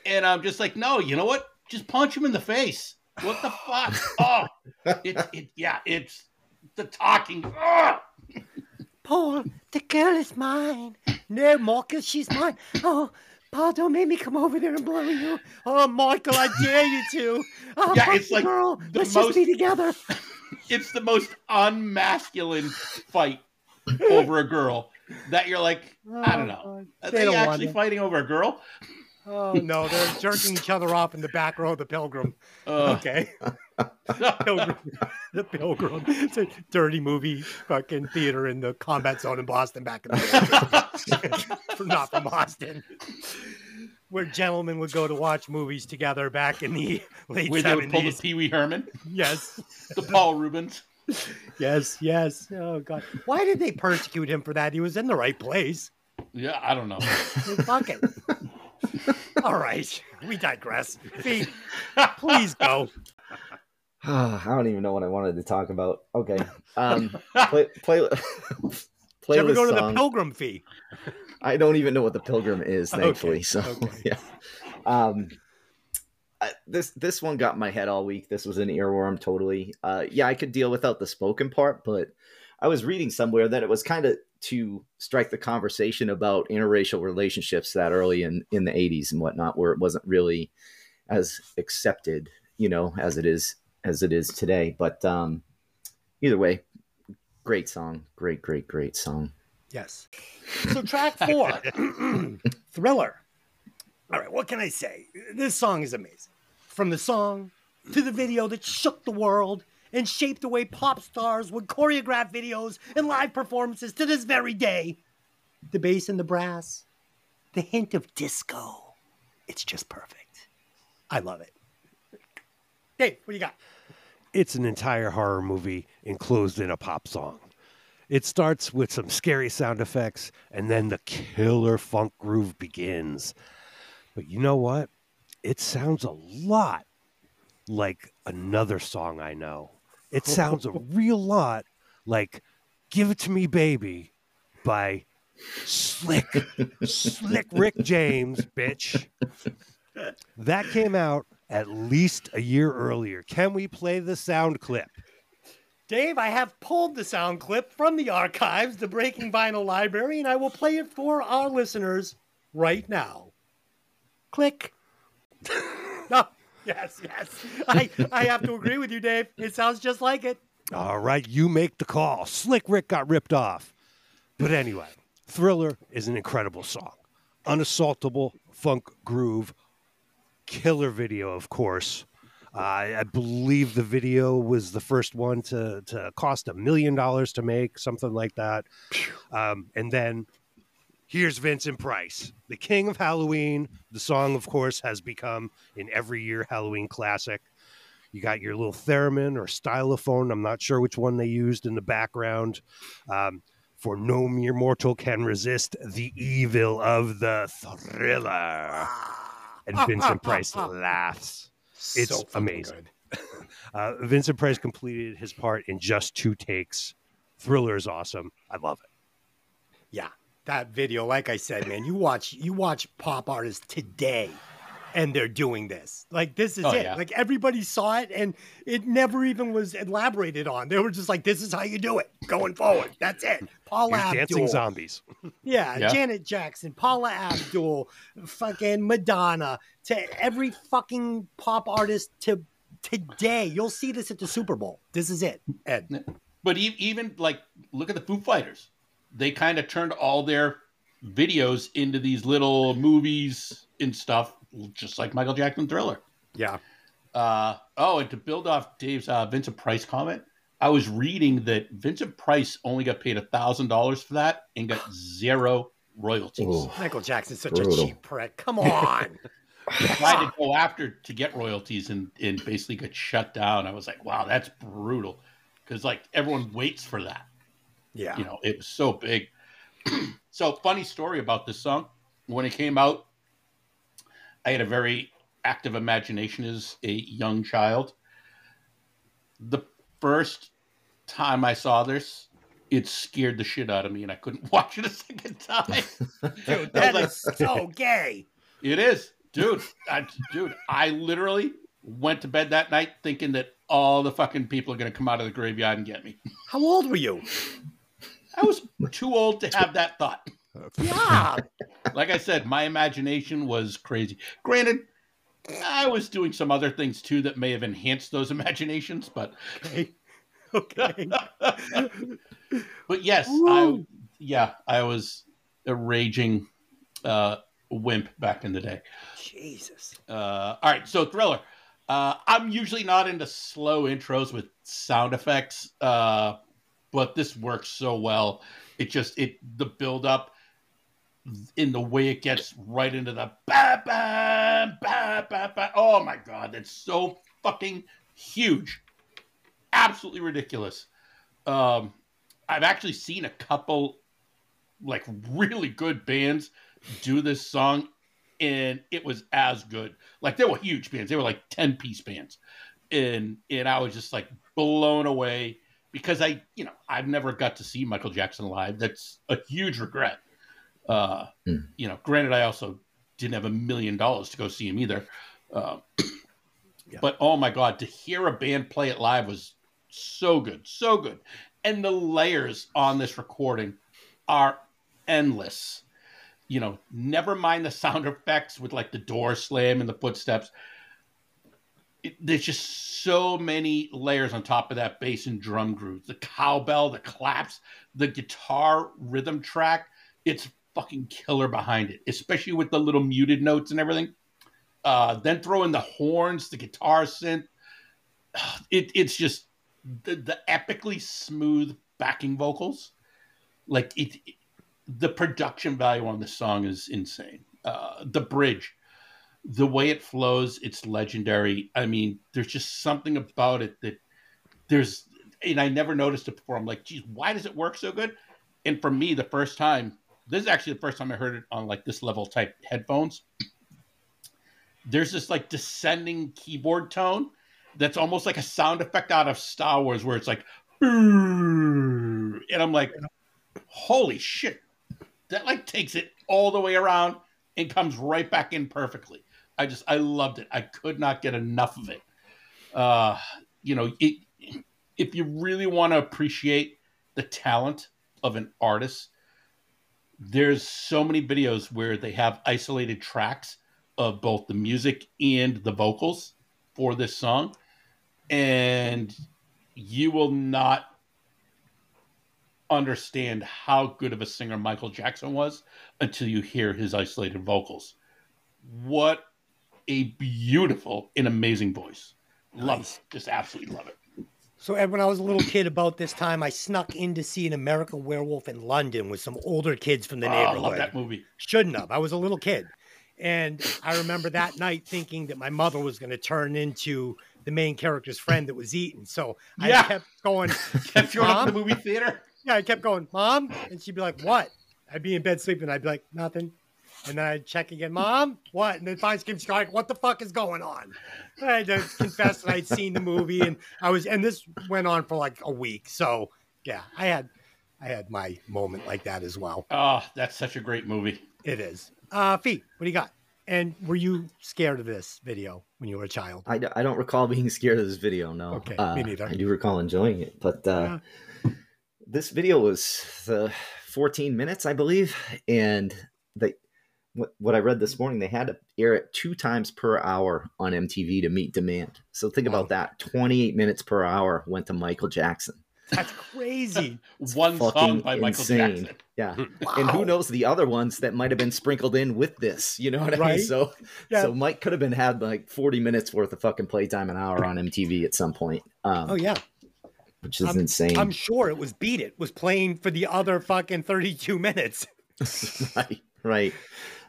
And I'm just like, no, you know what? Just punch him in the face. What the fuck? Oh, it, it, yeah, it's the talking. Ugh.
Paul, the girl is mine. No, Marcus, she's mine. Oh, Paul, don't make me come over there and blow you. Oh, Michael, I dare you to. Oh,
Yeah,
fuck
it's
the
like
girl.
the
Let's
most-
just be together.
It's the most unmasculine fight over a girl that you're like, I don't oh, know.
Oh,
Are
They
they, actually fighting over a girl?
Oh, no, they're jerking each other off in the back row of the Pilgrim.
Uh,
Okay. Pilgrim. the Pilgrim. It's a dirty movie fucking theater in the combat zone in Boston back in the day. From- Not from Boston. Where gentlemen would go to watch movies together back in the late
where they would pull the
70s.
Pee Wee Herman,
Yes.
the Paul Reubens.
Yes, yes. Oh god. Why did they persecute him for that? He was in the right place.
Yeah, I don't know.
Fuck it. All right. We digress. Fee, please go.
I don't even know what I wanted to talk about. Okay. Um, play, play,
Did
play
you ever
the
go to the. Pilgrim Fee?
I don't even know what the pilgrim is,
Okay,
thankfully. So
okay.
yeah. Um, I, this this one got in my head all week. This was an earworm, totally. Uh, yeah, I could deal without the spoken part, but I was reading somewhere that it was kind of to strike the conversation about interracial relationships that early in in the '80s and whatnot, where it wasn't really as accepted, you know, as it is as it is today. But um, either way, great song, great, great, great song.
Yes. So track four, Thriller. All right, what can I say? This song is amazing. From the song to the video that shook the world and shaped the way pop stars would choreograph videos and live performances to this very day. The bass and the brass, the hint of disco. It's just perfect. I love it. Dave, what do you got?
It's an entire horror movie enclosed in a pop song. It starts with some scary sound effects, and then the killer funk groove begins. But you know what? It sounds a lot like another song I know. It sounds a real lot like Give It to Me Baby by Slick, Slick Rick James, bitch. That came out at least a year earlier. Can we play the sound clip?
Dave, I have pulled the sound clip from the archives, the Breaking Vinyl Library, and I will play it for our listeners right now. Click. oh, yes, yes. I, I have to agree with you, Dave. It sounds just like it.
All right, you make the call. Slick Rick got ripped off. But anyway, Thriller is an incredible song. Unassaultable funk groove. Killer video, of course. Uh, I believe the video was the first one to, to cost a million dollars to make, something like that. Um, and then here's Vincent Price, the king of Halloween. The song, of course, has become an every year Halloween classic. You got your little theremin or stylophone. I'm not sure which one they used in the background. Um, for no mere mortal can resist the evil of the thriller. And Vincent Price laughs. It's
So
amazing. Uh, Vincent Price completed his part in just two takes. Thriller is awesome. I love it.
Yeah, that video, like I said, man, you watch you watch pop artists today and they're doing this. Like this is
Oh,
it.
yeah.
Like everybody saw it and it never even was elaborated on. They were just like, this is how you do it going forward. That's it. Paula
Here's
Abdul.
dancing zombies.
Yeah,
Yeah.
Janet Jackson, Paula Abdul, fucking Madonna, to every fucking pop artist to today. You'll see this at the Super Bowl. This is it, Ed.
But even like, look at the Foo Fighters. They kind of turned all their videos into these little movies and stuff, just like Michael Jackson Thriller.
Yeah.
Uh, oh, and to build off Dave's uh, Vincent Price comment, I was reading that Vincent Price only got paid thousand dollars for that and got zero royalties.
Ooh.
Michael Jackson's such
Brutal.
a cheap prick. Come on.
Tried to go after to get royalties and, and basically got shut down. I was like, wow, that's brutal, because like everyone waits for that.
Yeah.
you know it was so big so funny story about this song when it came out i had a very active imagination as a young child the first time i saw this it scared the shit out of me and i couldn't watch it a second time
Dude,
I
that
was
is so gay.
it is dude I, dude i literally went to bed that night thinking that all the fucking people are going to come out of the graveyard and get me
How old were you?
I was too old to have that thought
Yeah.
like I said, my imagination was crazy. Granted, I was doing some other things too that may have enhanced those imaginations, but
Okay. Okay.
but yes, I yeah, I was a raging uh, wimp back in the day.
Jesus.
Uh, all right, so thriller. Uh, I'm usually not into slow intros with sound effects, uh, but this works so well. It just it the build up in the way it gets right into the ba ba ba ba ba. Oh my god, that's so fucking huge, absolutely ridiculous. Um, I've actually seen a couple like really good bands do this song and it was as good. Like they were huge bands; they were like ten piece bands, and and I was just like blown away because I, you know, I've never got to see Michael Jackson live. That's a huge regret. Uh,
Hmm.
You know, granted, I also didn't have a million dollars to go see him either. Uh,
Yeah.
But oh my god, to hear a band play it live was so good, so good, and the layers on this recording are endless you know, never mind the sound effects with like the door slam and the footsteps. It, there's just so many layers on top of that bass and drum groove. The cowbell, the claps, the guitar rhythm track. It's fucking killer behind it, especially with the little muted notes and everything. Uh, then throw in the horns, the guitar synth. It, it's just the, the epically smooth backing vocals. Like it, it- the production value on the song is insane. Uh, the bridge, the way it flows, it's legendary. I mean, there's just something about it that there's, and I never noticed it before. I'm like, geez, why does it work so good? And for me, the first time, this is actually the first time I heard it on like this level type headphones. There's this like descending keyboard tone that's almost like a sound effect out of Star Wars, where it's like, and I'm like, holy shit, that like takes it all the way around and comes right back in perfectly. I just I loved it. I could not get enough of it. Uh, you know, it, if you really want to appreciate the talent of an artist, there's so many videos where they have isolated tracks of both the music and the vocals for this song, and you will not understand how good of a singer Michael Jackson was until you hear his isolated vocals. What a beautiful and amazing voice. Love
Nice.
it. Just absolutely love it.
So, Ed, when I was a little kid about this time, I snuck in to see an American Werewolf in London with some older kids from the
Oh, I love
neighborhood.
that movie.
Shouldn't have. I was a little kid. And I remember that night thinking that my mother was going to turn into the main character's friend that was eaten. So I
Yeah.
kept going,
Kept showing up
Mom?
the movie theater.
yeah, I kept going, Mom. And she'd be like, What? I'd be in bed sleeping. I'd be like, Nothing. And then I'd check again, Mom, what? And then finally she keeps going, What the fuck is going on? And I just confessed that I'd seen the movie and I was, and this went on for like a week. So yeah, I had, I had my moment like that as well.
Oh, that's such a great movie.
It is. Uh, Fee, what do you got? And were you scared of this video when you were a child?
I don't recall being scared of this video. No.
Okay, me
Uh,
neither.
I do recall enjoying it, but uh, this video was uh, 14 minutes, I believe, and they. What, what I read this morning, they had to air it two times per hour on MTV to meet demand. So think
Wow.
about that. 28 minutes per hour went to Michael Jackson.
That's crazy.
One song by Michael
insane.
Jackson.
Yeah.
Wow.
And who knows the other ones that might have been sprinkled in with this? You know what I
Right.
mean? So,
Yeah.
so Mike could have been had like 40 minutes worth of fucking playtime an hour on MTV at some point, um,
Oh yeah,
which is insane.
I'm sure it was Beat It was playing for the other fucking 32 minutes.
right, right.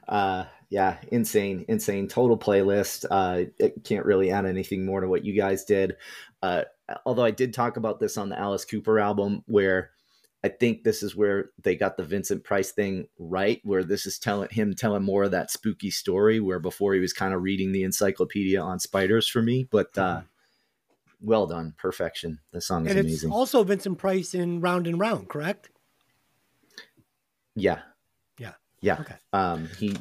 Uh, yeah, insane, insane. Total playlist. Uh, it can't really add anything more to what you guys did. Uh, although I did talk about this on the Alice Cooper album, where I think this is where they got the Vincent Price thing right, where this is telling him telling more of that spooky story, where before he was kind of reading the encyclopedia on spiders for me. But uh, well done, perfection. The song is
and it's
amazing.
also Vincent Price in Round and Round, correct?
yeah,
Yeah.
yeah.
Okay.
Um, he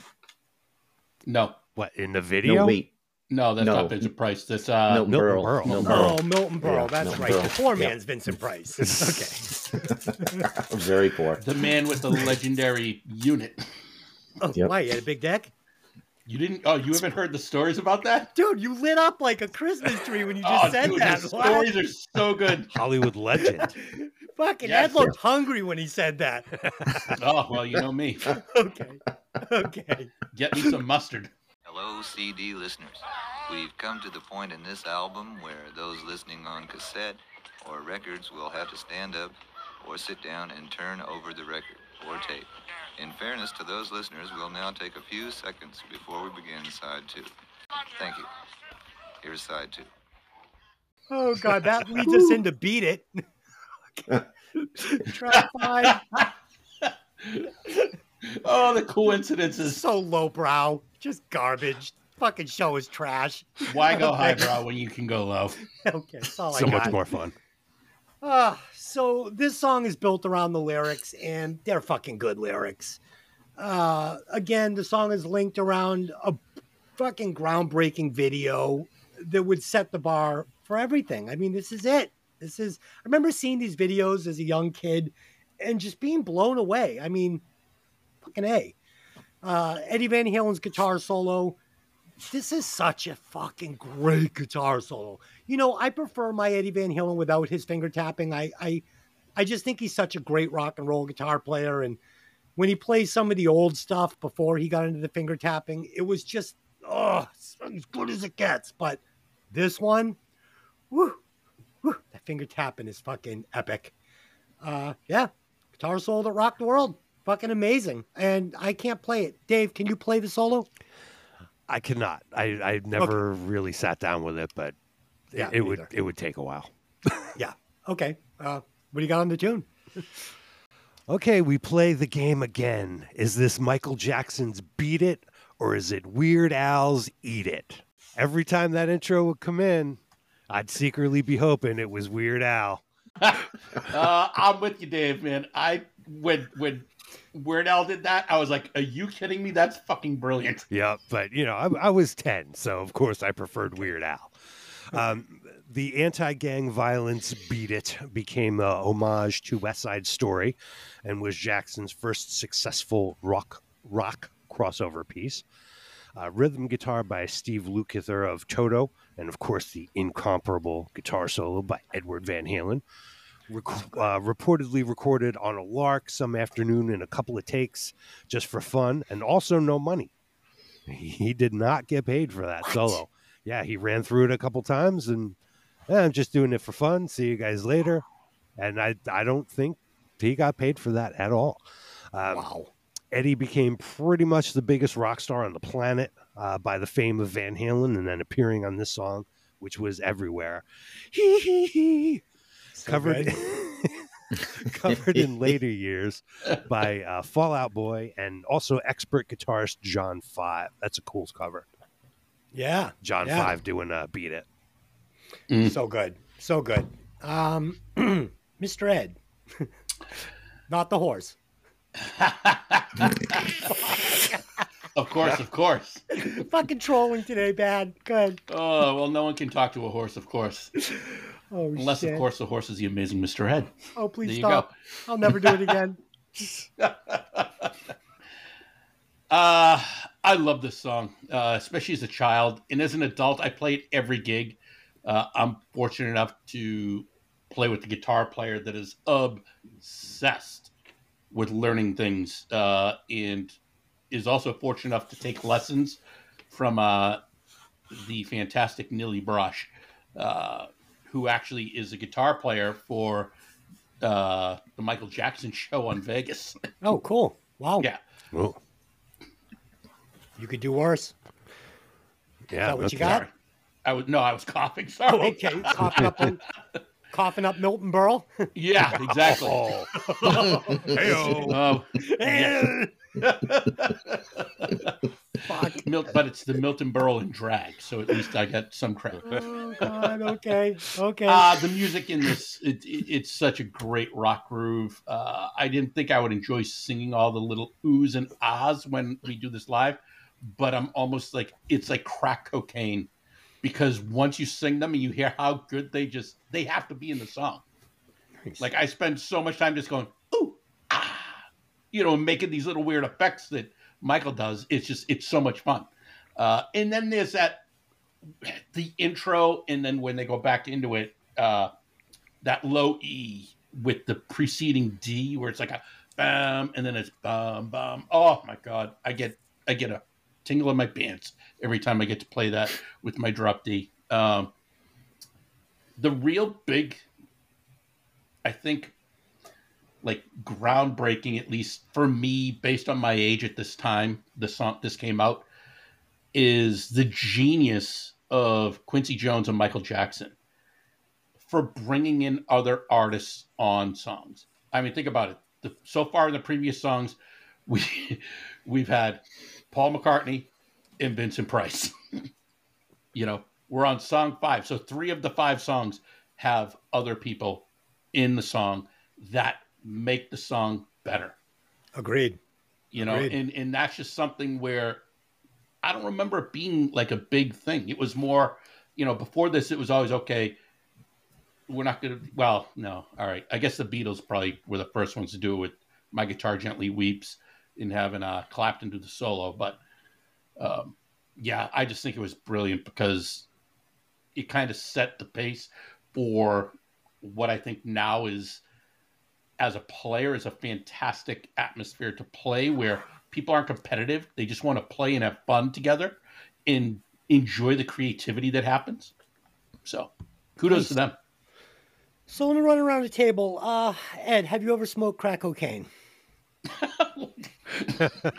No,
What in the video?
no wait.
no, that's
No.
not Vincent Price. That's uh,
Milton,
Milton
Berle.
Berle.
Milton
Oh,
Berle.
Milton Berle.
Yeah,
that's
Milton
right.
Berle.
The poor
Yeah.
man's Vincent Price. Okay.
Very poor.
the man with the legendary unit.
Oh,
Yep.
why? You had a big deck?
You didn't? Oh, you haven't heard the stories about that?
Dude, you lit up like a Christmas tree when you just
oh,
said
dude,
that.
the
What?
stories are so good.
Hollywood legend.
Fucking
Yes.
Ed looked hungry when he said that.
Oh well, you know me.
okay. Okay.
Get me some mustard.
Hello, CD listeners. We've come to the point in this album where those listening on cassette or records will have to stand up or sit down and turn over the record or tape. In fairness to those listeners, we'll now take a few seconds before we begin side two. Thank you. Here's side two.
Oh god, that leads us into beat it. Track five.
Oh, the coincidences.
So lowbrow. Just garbage. Fucking show is trash.
Why go highbrow when you can go low?
Okay, that's all
so
I
much more fun.
Ah, so this song is built around the lyrics, and they're fucking good lyrics. Uh, again, the song is linked around a fucking groundbreaking video that would set the bar for everything. I mean, this is it. This is. I remember seeing these videos as a young kid, and just being blown away. I mean, fucking a. Uh, Eddie Van Halen's guitar solo. This is such a fucking great guitar solo. You know, I prefer my Eddie Van Halen without his finger tapping. I, I, I just think he's such a great rock and roll guitar player, and when he plays some of the old stuff before he got into the finger tapping, it was just oh, as good as it gets. But this one, whoo, whoo, that finger tapping is fucking epic. Uh, yeah, guitar solo that rocked the world, fucking amazing. And I can't play it. Dave, can you play the solo?
I cannot. I I never really sat down with it, but it-
Yeah,
it,
me
would
either.
it would take a while.
Yeah. Okay. Uh, what do you got on the tune?
Okay, we play the game again. Is this Michael Jackson's Beat It or is it Weird Al's Eat It? Every time that intro would come in, I'd secretly be hoping it was Weird Al.
uh, I'm with you, Dave. Man, I when when Weird Al did that, I was like, "Are you kidding me? That's fucking brilliant."
Yeah, but you know, I, I was 10, so of course I preferred Weird Al. Um, the anti gang violence Beat It became a homage to West Side Story and was Jackson's first successful rock rock crossover piece. Uh, rhythm guitar by Steve Lukather of Toto, and of course the incomparable guitar solo by Edward Van Halen. Rec- uh, reportedly recorded on a lark some afternoon in a couple of takes just for fun and also no money. He did not get paid for that solo. Yeah, he ran through it a couple times and "Eh, I'm just doing it for fun. See you guys later. And I, I don't think he got paid for that at all. Um,
Wow.
Eddie became pretty much the biggest rock star on the planet uh, by the fame of Van Halen and then appearing on this song, which was everywhere. Hee hee hee.
So
covered covered in later years by uh, Fall Out Boy and also expert guitarist John Five. That's a cool cover.
Yeah.
John
Yeah.
Five doing uh, "Beat It."
Mm.
So good. So good. Um, Mr. Ed. Not the horse.
Of course, of course.
Fucking trolling today, bad. Good.
Oh well, no one can talk to a horse, of course,
Oh,
unless
shit.
of course the horse is the amazing Mister Ed.
Oh, please stop. I'll never do it again.
Uh, I love this song, uh, especially as a child. And as an adult, I play it every gig. Uh, I'm fortunate enough to play with the guitar player that is obsessed with learning things uh, and is also fortunate enough to take lessons from uh, the fantastic Nilly Brush, uh, who actually is a guitar player for uh, the Michael Jackson show on Vegas.
Oh, cool. Wow.
yeah.
Oh,
You could do worse.
yeah.
that what you got?
Sorry. I was no, I was coughing. Sorry.
Oh, okay. coughing up, coughing up Milton Berle.
Yeah, exactly.
Oh,
yeah.
Fuck.
Mil- but it's the Milton Berle in drag, so at least I got some credit.
Oh God. Okay. Okay.
Uh, the music in this, it, it, it's such a great rock groove. Uh, I didn't think I would enjoy singing all the little oohs and ahs when we do this live, but I'm almost like, it's like crack cocaine because once you sing them and you hear how good they just, they have to be in the song. Like I spend so much time just going, ooh, ah, you know, making these little weird effects that Michael does. It's just, it's so much fun. Uh, and then there's that, the intro, and then when they go back into it, uh, that low E with the preceding D, where it's like a bam, and then it's bum bum. Oh my god, I get, I get a tingle in my pants every time I get to play that with my drop D. Um, the real big I think like groundbreaking, at least for me, based on my age at this time, the song this came out, is the genius of Quincy Jones and Michael Jackson for bringing in other artists on songs. I mean, think about it. The, so far in the previous songs, we we've had Paul McCartney and Vincent Price. you know, we're on song five, so three of the five songs have other people in the song that make the song better
Agreed.
you know
Agreed.
and and that's just something where i don't remember it being like a big thing it was more you know before this it was always okay we're not gonna well no all right i guess the beatles probably were the first ones to do it with my guitar gently weeps and having uh clapton do the solo but um yeah i just think it was brilliant because it kind of set the pace for what i think now is as a player is a fantastic atmosphere to play where people aren't competitive. They just want to play and have fun together and enjoy the creativity that happens. So kudos
Nice.
to them.
So let me run around the table. Uh, Ed, have you ever smoked crack cocaine?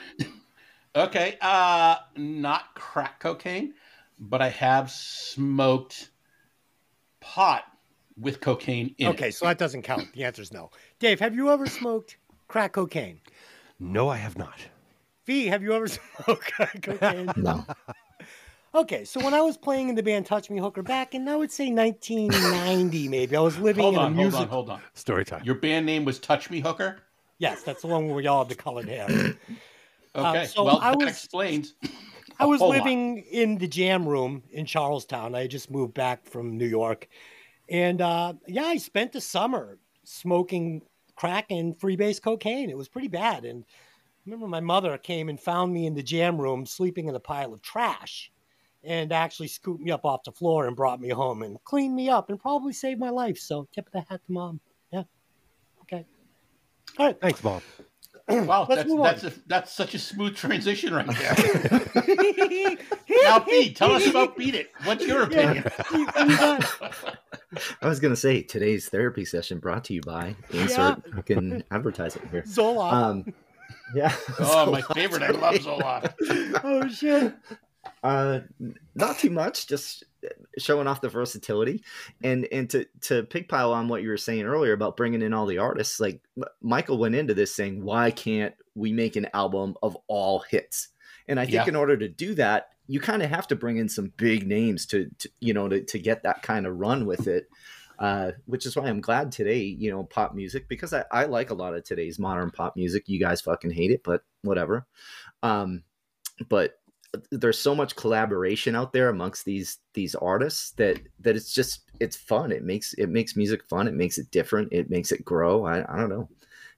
Okay, uh not crack cocaine, but I have smoked pot with cocaine in
Okay,
it.
so that doesn't count. The answer is no. Dave, have you ever smoked crack cocaine?
No, I have not.
V, have you ever smoked crack cocaine?
No.
Okay, so when I was playing in the band Touch Me Hooker back in, I would say 1990, maybe, I was living
Hold
in a
on, hold
music.
on, hold on.
Story time.
Your band name was Touch Me Hooker?
Yes, that's the one where we all had the colored hair.
Okay.
so
well,
I was-
explains.
I was
whole lot.
living in the jam room in Charlestown. I just moved back from New York. And uh, yeah, I spent the summer smoking crack and freebase cocaine. It was pretty bad. And I remember my mother came and found me in the jam room sleeping in a pile of trash and actually scooped me up off the floor and brought me home and cleaned me up and probably saved my life. So tip of the hat to mom. Yeah. Okay. All right.
Thanks, Bob.
Wow,
Let's
that's that's a, that's such a smooth transition right there. now, Pete, tell us about Beat It. What's your opinion?
I was gonna say today's therapy session brought to you by insert fucking advertising here.
Zola.
Um, yeah.
Oh, my favorite. I love Zola.
oh shit.
Uh, not too much, just showing off the versatility, and and to to pigpile on what you were saying earlier about bringing in all the artists. Like Michael went into this saying, why can't we make an album of all hits? And I think
Yeah.
in order to do that, you kind of have to bring in some big names to, to you know to to get that kind of run with it. Uh, which is why I'm glad today, you know, pop music because I, I like a lot of today's modern pop music. You guys fucking hate it, but whatever. Um, but there's so much collaboration out there amongst these these artists that that it's just it's fun. It makes it makes music fun. It makes it different. It makes it grow. I, I don't know.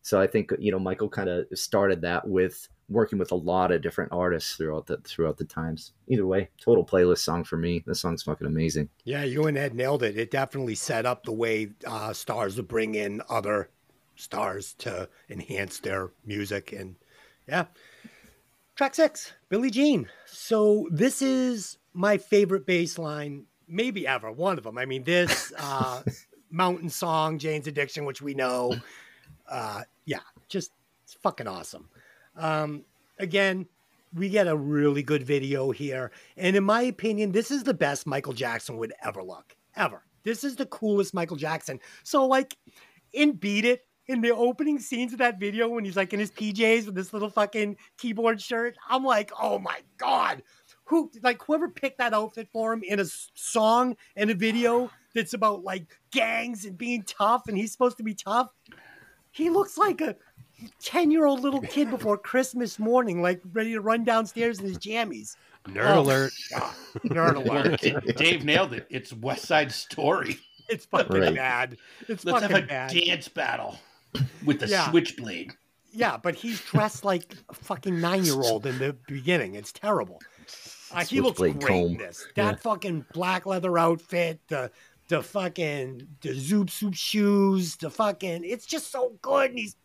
So i think you know michael kind of started that with working with a lot of different artists throughout the throughout the times. Either way total playlist song for me. This song's fucking amazing.
Yeah, you and Ed nailed it. It definitely set up the way uh, stars would bring in other stars to enhance their music. And yeah. Track six, Billie Jean. So this is my favorite bass line, maybe ever, one of them. I mean, this uh, Mountain Song, Jane's Addiction, which we know. Uh, yeah, just it's fucking awesome. Um, again, we get a really good video here. And in my opinion, this is the best Michael Jackson would ever look, ever. This is the coolest Michael Jackson. So, like, in Beat It, in the opening scenes of that video, when he's like in his PJs with this little fucking keyboard shirt, I'm like, oh my God. Who, like, whoever picked that outfit for him in a song and a video that's about like gangs and being tough, and he's supposed to be tough, he looks like a 10 year old little kid before Christmas morning, like ready to run downstairs in his jammies.
Nerd
Oh,
alert.
God, nerd alert.
Dave nailed it. It's West Side Story.
It's fucking
Right.
bad. It's
Let's
fucking
have a
bad.
dance battle with the
Yeah.
switchblade.
Yeah, but he's dressed like a fucking nine year old in the beginning. It's terrible. Uh, he looks great
Switchblade
in this. That fucking black leather outfit, the the fucking the zoop soup shoes, the fucking it's just so good. And he's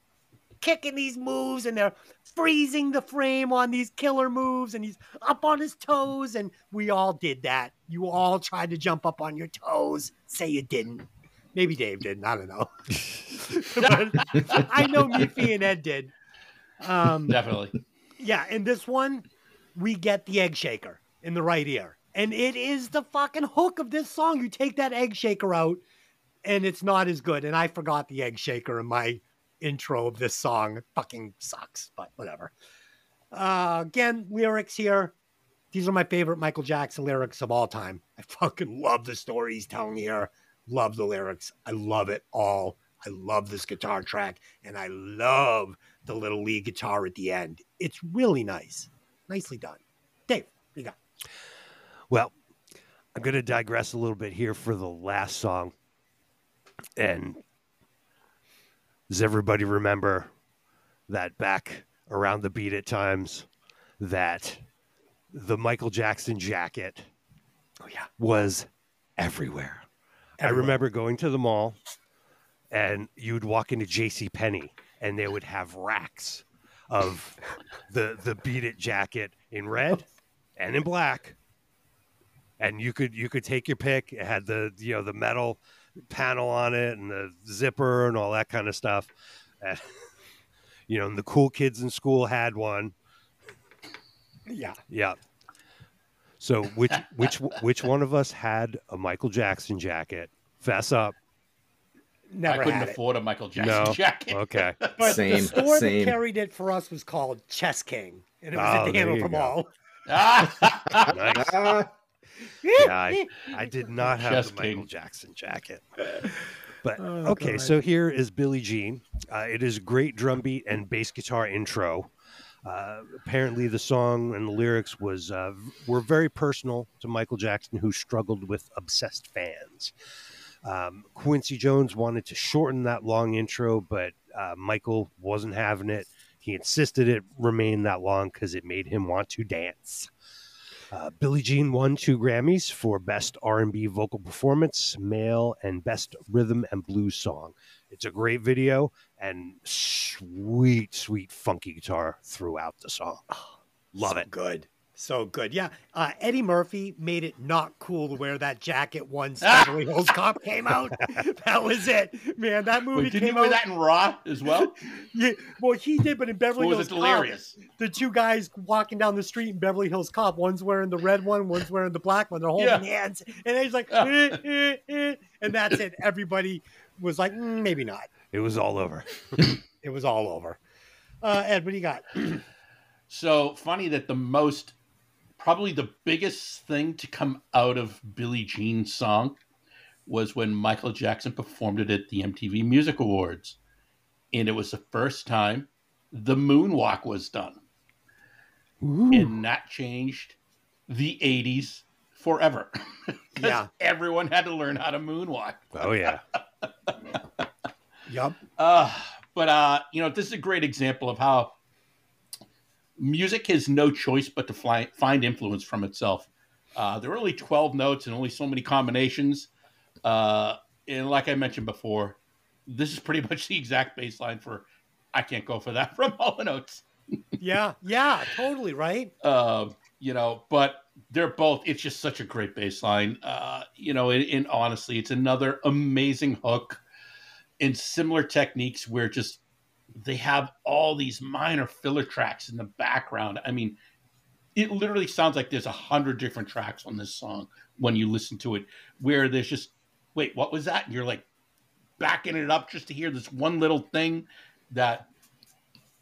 kicking these moves and they're freezing the frame on these killer moves and he's up on his toes and we all did that. You all tried to jump up on your toes. Say you didn't. Maybe Dave didn't. I don't know. but I know me, Fee, and Ed did. Um,
Definitely.
yeah, in this one, we get the egg shaker in the right ear. And it is the fucking hook of this song. You take that egg shaker out, and it's not as good. And I forgot the egg shaker in my intro of this song. It fucking sucks, but whatever. Uh, again, lyrics here. These are my favorite Michael Jackson lyrics of all time. I fucking love the story he's telling here. Love the lyrics. I love it all. I love this guitar track, and I love the little lead guitar at the end. It's really nice. Nicely done. Dave, what you got?
Well, I'm going to digress a little bit here for the last song. And does everybody remember that back around the beat at times that the Michael Jackson jacket
Oh yeah.
was everywhere. I remember going to the mall and you'd walk into J.C. Penney, and they would have racks of the the Beat It jacket in red and in black, and you could you could take your pick. It had the you know the metal panel on it and the zipper and all that kind of stuff. And, you know, and the cool kids in school had one.
Yeah.
Yeah. So which which which one of us had a Michael Jackson jacket? Fess up.
Never
I couldn't
had it.
afford a Michael Jackson
No.
jacket.
Okay.
But the
Same,
store
same.
that carried it for us was called Chess King, and it was
Oh,
at the
there
Hanover
you.
Mall.
Ah!
Nice.
Ah,
Yeah, I, I did not have
Chess
the Michael
King.
Jackson jacket. But
Oh,
okay,
God.
so here is Billie Jean. Uh, it is great drum beat and bass guitar intro. Uh, apparently, the song and the lyrics was uh, were very personal to Michael Jackson, who struggled with obsessed fans. Um, Quincy Jones wanted to shorten that long intro, but uh, Michael wasn't having it. He insisted it remain that long because it made him want to dance. Uh, Billie Jean won two Grammys for Best R&B Vocal Performance, Male, and Best Rhythm and Blues Song. It's a great video and sweet, sweet funky guitar throughout the song. Love
So
it.
Good. So good. Yeah. Uh, Eddie Murphy made it not cool to wear that jacket once Beverly Hills Cop came out. That was it. Man, that movie
Wait, didn't
came
you wear
out.
that in Raw as well?
Yeah, well, he did, but in Beverly
Or was
Hills
it
Cop, the two guys walking down the street in Beverly Hills Cop, one's wearing the red one, one's wearing the black one. They're holding hands, and he's like, "Eh, eh, eh," and that's it. Everybody was like, "Mm, maybe not.
It was all over.
It was all over. Uh, Ed, what do you got?
So funny that the most, probably the biggest thing to come out of Billie Jean's song was when Michael Jackson performed it at the MTV Music Awards. And it was the first time the moonwalk was done. And that changed the 80s forever.
Yeah.
Everyone had to learn how to moonwalk.
Oh, yeah.
yep.
Uh, but uh, you know, this is a great example of how music has no choice but to fly, find influence from itself. Uh, there are only 12 notes and only so many combinations. Uh, and like I mentioned before, this is pretty much the exact bass line for I can't go for that from Hall and Oates.
Yeah. Yeah. Totally. Right.
Um, you know, but they're both. It's just such a great bass line. Uh, you know, and, and honestly, it's another amazing hook and similar techniques where just they have all these minor filler tracks in the background. I mean, it literally sounds like there's a hundred different tracks on this song when you listen to it, where there's just wait, what was that? And you're like backing it up just to hear this one little thing that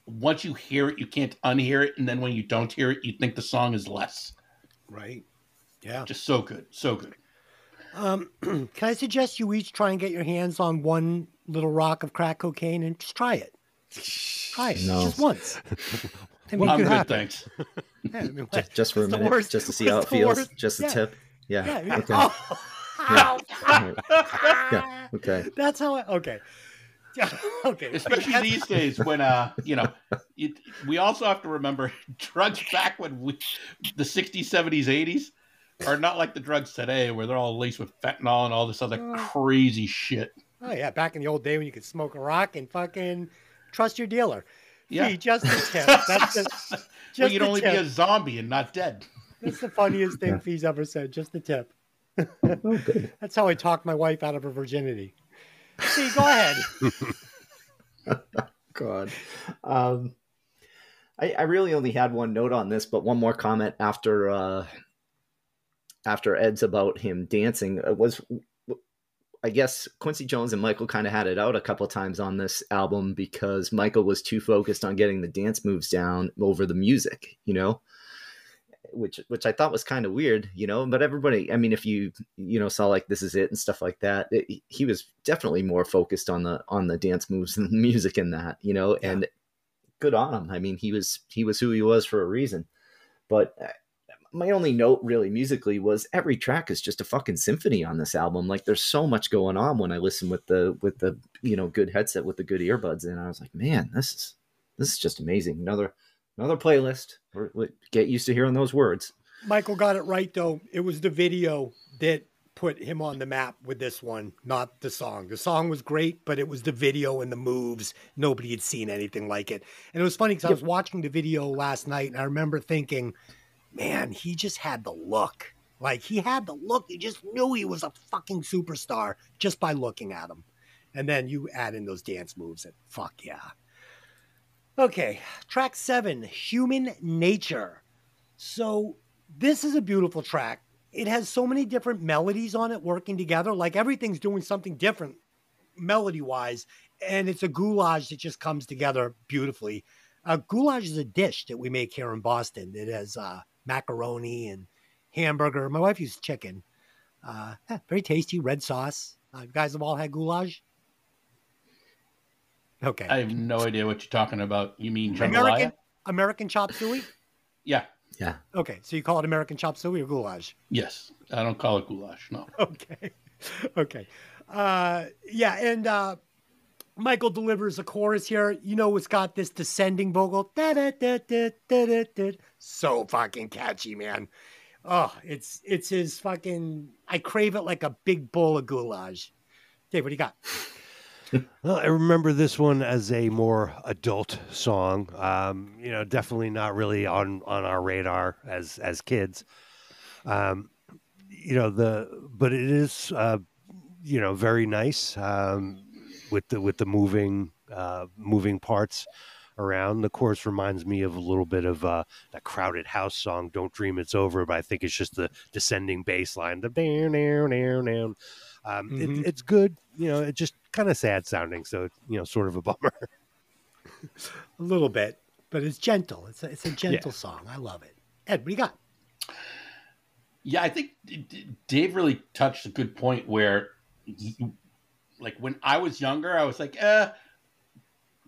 once you hear it, you can't unhear it, and then when you don't hear it, you think the song is less.
Right. Yeah.
Just so good, so good.
Um, can I suggest you each try and get your hands on one little rock of crack cocaine and just try it? Try it
No.
just once. I mean,
I'm good,
happen.
thanks.
Yeah, I mean,
just, just for a minute,
worst-
just to see how it feels.
worst?
Just a
Yeah.
tip. Yeah.
Yeah, yeah.
Okay.
Oh,
Yeah. Yeah. Okay.
That's how I. Okay. Yeah, okay.
Especially these days when, uh, you know, it, we also have to remember drugs back when we, the 60s, 70s, 80s are not like the drugs today where they're all laced with fentanyl and all this other
Mm.
crazy shit.
Oh yeah, back in the old day when you could smoke a rock and fucking trust your dealer.
Yeah.
Fee, just a tip. That's just, just
well, you'd only
tip.
be a zombie and not dead.
That's the funniest thing
Yeah.
Fee's ever said. Just a tip.
Oh.
That's how I talked my wife out of her virginity. See, go ahead.
God. Um, I, I really only had one note on this, but one more comment after uh, after Ed's about him dancing uh, was, I guess Quincy Jones and Michael kind of had it out a couple times on this album because Michael was too focused on getting the dance moves down over the music, you know, which which I thought was kind of weird, you know. But everybody, I mean, if you you know saw like this is it and stuff like that, it, he was definitely more focused on the on the dance moves and the music in that, you know.
Yeah.
And good on him. I mean, he was he was who he was for a reason. But uh, my only note really musically was every track is just a fucking symphony on this album. Like there's so much going on when I listen with the with the you know good headset with the good earbuds and I was like, man, this is this is just amazing. Another another playlist. Get used to hearing those words.
Michael got it right though. It was the video that put him on the map with this one, not the song. The song was great, but it was the video and the moves. Nobody had seen anything like it. And it was funny because I was watching the video last night and I remember thinking, man, he just had the look. Like he had the look. You just knew he was a fucking superstar just by looking at him. And then you add in those dance moves and fuck yeah. Okay, track seven, Human Nature. So this is a beautiful track. It has so many different melodies on it working together. Like everything's doing something different melody wise. And it's a goulash that just comes together beautifully. Uh, goulash is a dish that we make here in Boston. It has uh, macaroni and hamburger. My wife uses chicken. Uh, yeah, very tasty, red sauce. Uh, you guys have all had goulash? Okay.
I have no idea what you're talking about. You mean jambalaya?
American American chop suey?
Yeah.
Yeah.
Okay, so you call it American chop suey or goulash?
Yes. I don't call it goulash. No.
Okay, okay, uh, yeah, and uh, Michael delivers a chorus here. You know, it's got this descending vocal, da da da da da da. So fucking catchy, man. Oh, it's it's his fucking. I crave it like a big bowl of goulash. Dave, what do you got?
Well, I remember this one as a more adult song. Um, you know, definitely not really on on our radar as as kids. Um, you know the, but it is uh, you know very nice um, with the with the moving uh, moving parts around. The chorus reminds me of a little bit of uh, that crowded house song "Don't Dream It's Over," but I think it's just the descending bass line. The down down down down. Um,
Mhm.
it, it's good. You know, it's just kind of sad sounding. So you know, sort of a bummer.
A little bit, but it's gentle. It's a, it's a gentle song. I love it. Ed, what do you got?
Yeah, I think D- D- Dave really touched a good point where, you, like, when I was younger, I was like, eh,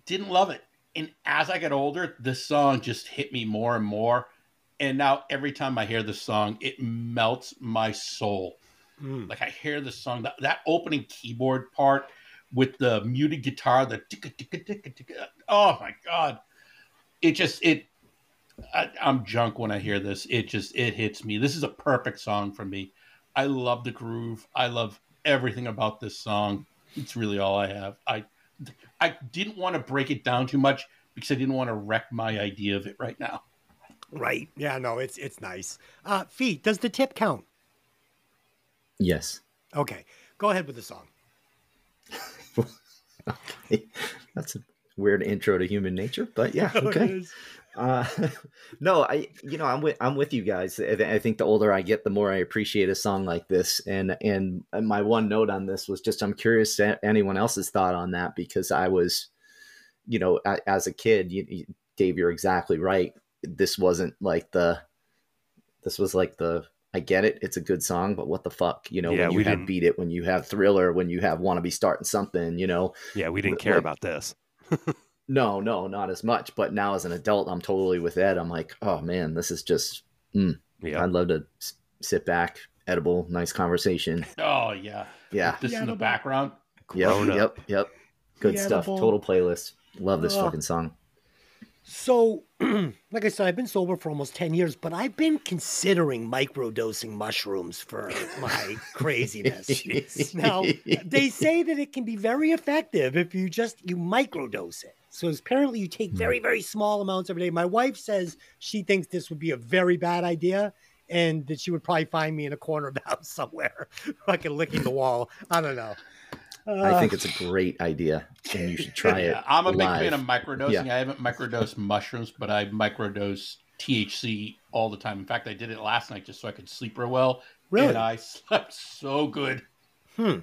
didn't love it. And as I got older, this song just hit me more and more. And now every time I hear this song, it melts my soul.
Mm.
Like I hear the song, that, that opening keyboard part with the muted guitar, the ticka ticka ticka ticka. Oh my god! It just it. I, I'm junk when I hear this. It just it hits me. This is a perfect song for me. I love the groove. I love everything about this song. It's really all I have. I I didn't want to break it down too much because I didn't want to wreck my idea of it right now.
Right. Yeah. No. It's it's nice. Uh, feet. Does the tip count?
Yes.
Okay. Go ahead with the song.
Okay. That's a weird intro to human nature, but yeah, okay. Uh, no, I, you know, I'm with, I'm with you guys. I, I think the older I get, the more I appreciate a song like this. And, and my one note on this was just, I'm curious anyone else's thought on that because I was, you know, as a kid, you, Dave, you're exactly right. This wasn't like the, this was like the, I get it. It's a good song, but what the fuck, you know,
Yeah,
when you
we
have
didn't-
beat it, when you have thriller, when you have want to be starting something, you know,
Yeah, we didn't care
Like-
about this.
no, no, not as much. But now as an adult, I'm totally with Ed. I'm like, oh man, this is just.
Mm, yeah,
I'd love to s- sit back, edible, nice conversation.
Oh yeah,
Yeah.
this in the background.
Yep. Yep. Yep. Good
The
stuff.
edible.
Total playlist. Love this
Ugh.
fucking song.
So, like I said, I've been sober for almost 10 years, but I've been considering microdosing mushrooms for my craziness. now, they say that it can be very effective if you just you microdose it. So apparently you take very very small amounts every day. My wife says she thinks this would be a very bad idea and that she would probably find me in a corner of the house somewhere fucking licking the wall. I don't know.
I think
Uh,
it's a great idea, and you should try it.
I'm a big fan of microdosing.
Yeah.
I haven't microdosed mushrooms, but I microdose THC all the time. In fact, I did it last night just so I could sleep real well.
Really?
And I slept so good.
Hmm.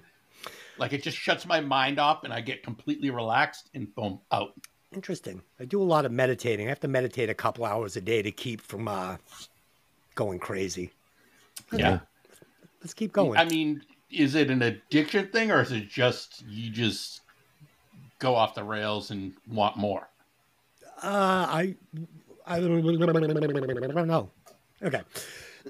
Like it just shuts my mind off and I get completely relaxed and boom, out.
Interesting. I do a lot of meditating. I have to meditate a couple hours a day to keep from uh, going crazy.
Yeah.
Let's keep going.
I mean, is it an addiction thing or is it just you just go off the rails and want more?
Uh, I, I don't know. Okay.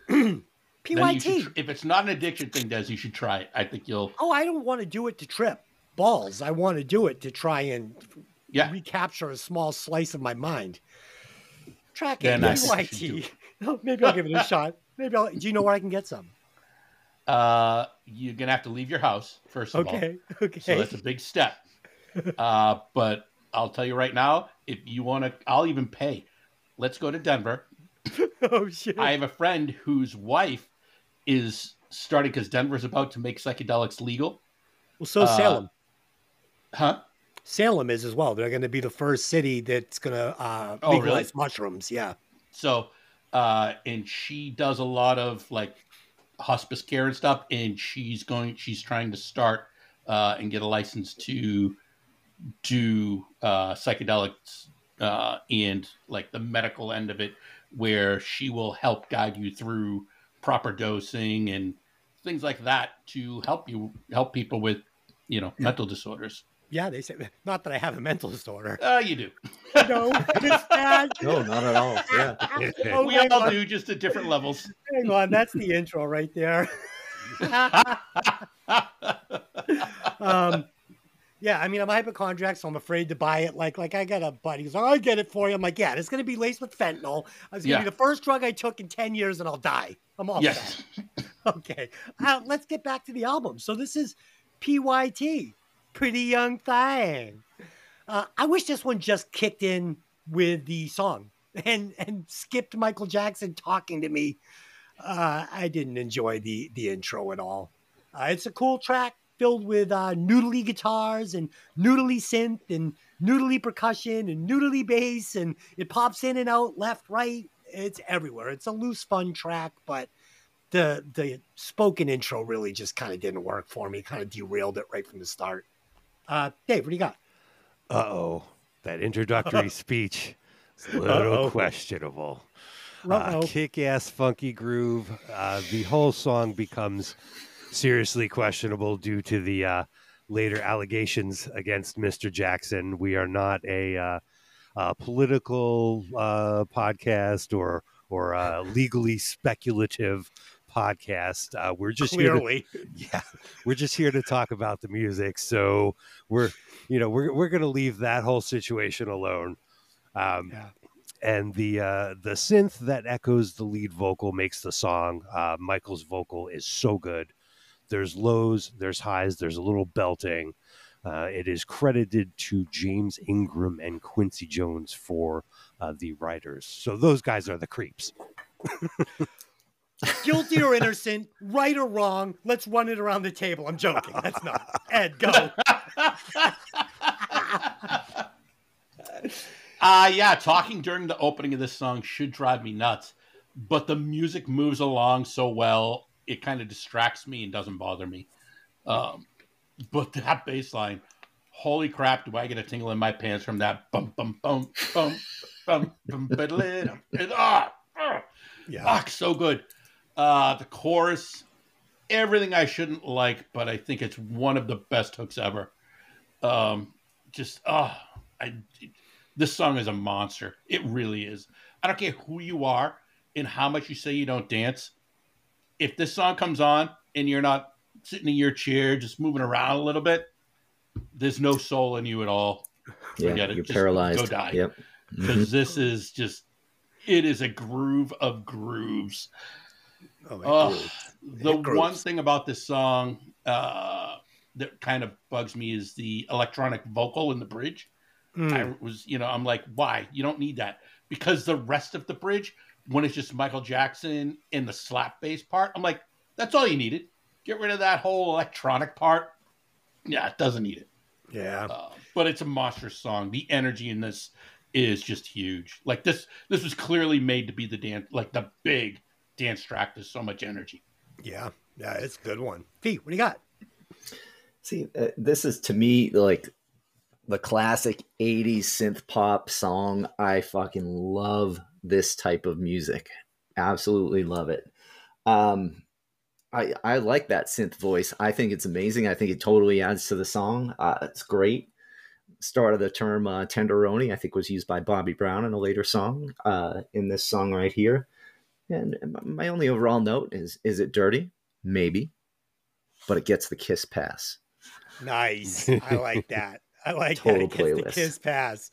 PYT.
should, if it's not an addiction thing, Des, you should try it. I think you'll.
Oh, I don't want to do it to trip balls. I want to do it to try and
Yeah.
recapture a small slice of my mind. Tracking
Then I think you should do
PYT. Oh, maybe I'll give it a shot. Maybe I'll. Do you know where I can get some?
uh, you're gonna have to leave your house first of all.
Okay. Okay.
So that's a big step. Uh, but I'll tell you right now, if you want to, I'll even pay. Let's go to Denver.
oh shit.
I have a friend whose wife is starting because Denver's about to make psychedelics legal.
well, so
uh,
Salem.
Huh?
Salem is as well. They're going to be the first city that's going to uh,
Oh, really?
legalize mushrooms. Yeah.
So, uh, and she does a lot of like hospice care and stuff, and she's going, she's trying to start uh, and get a license to do uh, psychedelics uh, and like the medical end of it, where she will help guide you through proper dosing and things like that to help you help people with, you know, mental disorders.
Yeah. They say, not that I have a mental disorder.
Uh, you do.
no, it's bad.
No, not at all. Yeah.
Oh,
we all
on,
do, just at different levels.
Hang on. That's the intro right there. um, yeah, I mean, I'm a hypochondriac, so I'm afraid to buy it. Like, like I got a buddy who's like, "I'll get it for you." I'm like, "Yeah, it's going to be laced with fentanyl. It's going to
Yeah.
be the first drug I took in ten years, and I'll die. I'm all
yes.
set." Okay, uh, let's get back to the album. So this is PYT, Pretty Young Thing. Uh, I wish this one just kicked in with the song and and skipped Michael Jackson talking to me. Uh, I didn't enjoy the the intro at all. Uh, it's a cool track filled with uh, noodly guitars and noodly synth and noodly percussion and noodly bass, and it pops in and out left, right. It's everywhere. It's a loose, fun track, but the the spoken intro really just kind of didn't work for me. Kind of derailed it right from the start. Uh, Dave, what do you got?
Uh oh. That introductory speech is a little
Uh-oh.
questionable. Uh, kick ass funky groove. Uh, the whole song becomes seriously questionable due to the uh, later allegations against Mr. Jackson. We are not a, uh, political uh, podcast or or uh, legally speculative podcast. Uh, we're just here to
Clearly,
yeah we're just here to talk about the music. So we're you know we're, we're gonna leave that whole situation alone. Um
Yeah.
and the uh the synth that echoes the lead vocal makes the song. Uh michael's vocal is so good. There's lows there's highs there's a little belting uh, it is credited to James Ingram and Quincy Jones for uh, the writers. So those guys are the creeps.
guilty or innocent, right or wrong. Let's run it around the table. I'm joking. That's not Ed. Go.
Uh yeah, talking during the opening of this song should drive me nuts. But the music moves along so well, it kind of distracts me and doesn't bother me. Um, but that bass line, holy crap, do I get a tingle in my pants from that bum bum bum bum bum bum. Ah, ah.
Yeah.
Fuck, so good. Uh, the chorus, everything I shouldn't like, but I think it's one of the best hooks ever. Um, just, oh, I, this song is a monster. It really is. I don't care who you are and how much you say you don't dance. If this song comes on and you're not sitting in your chair, just moving around a little bit, there's no soul in you at all.
Yeah.
Forget it.
You're
Just
paralyzed.
go die.
Yep.
Because
Mhm.
this is just, it is a groove of grooves.
Oh, my
Oh, the
It grooves.
one thing about this song uh, that kind of bugs me is the electronic vocal in the bridge.
Mm.
I was, you know, I'm like, why? You don't need that because the rest of the bridge, when it's just Michael Jackson in the slap bass part, I'm like, that's all you needed. Get rid of that whole electronic part. Yeah, it doesn't need it.
yeah.
Uh, but it's a monstrous song. The energy in this is just huge. Like this, this was clearly made to be the dance, like the big dance track. There's so much energy.
Yeah. Yeah. It's a good one. Pete, what do you got?
See, uh, this is to me like the classic 80s synth pop song. I fucking love this type of music. Absolutely love it. Um I I like that synth voice. I think it's amazing. I think it totally adds to the song. Uh, it's great. Start of the term uh, tenderoni, I think, was used by Bobby Brown in a later song. Uh, in this song right here, and my only overall note is: is it dirty? Maybe, but it gets the kiss pass.
Nice. I like that. I like
Total
that. It gets the
playlist.
kiss pass.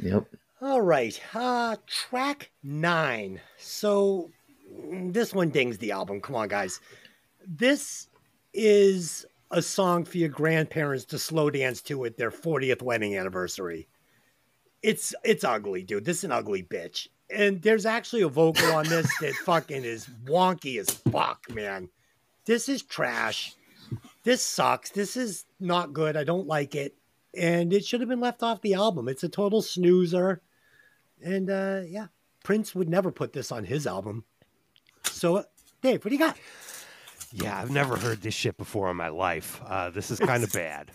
Yep.
All right. Uh track nine. So mm, this one dings the album. Come on, guys. This is a song for your grandparents to slow dance to at their 40th wedding anniversary. It's it's ugly, dude. This is an ugly bitch. And there's actually a vocal on this that fucking is wonky as fuck, man. This is trash. This sucks. This is not good. I don't like it. And it should have been left off the album. It's a total snoozer. And uh yeah, Prince would never put this on his album. So, Dave, what do you got?
Yeah, I've never heard this shit before in my life. Uh, this is kind of bad.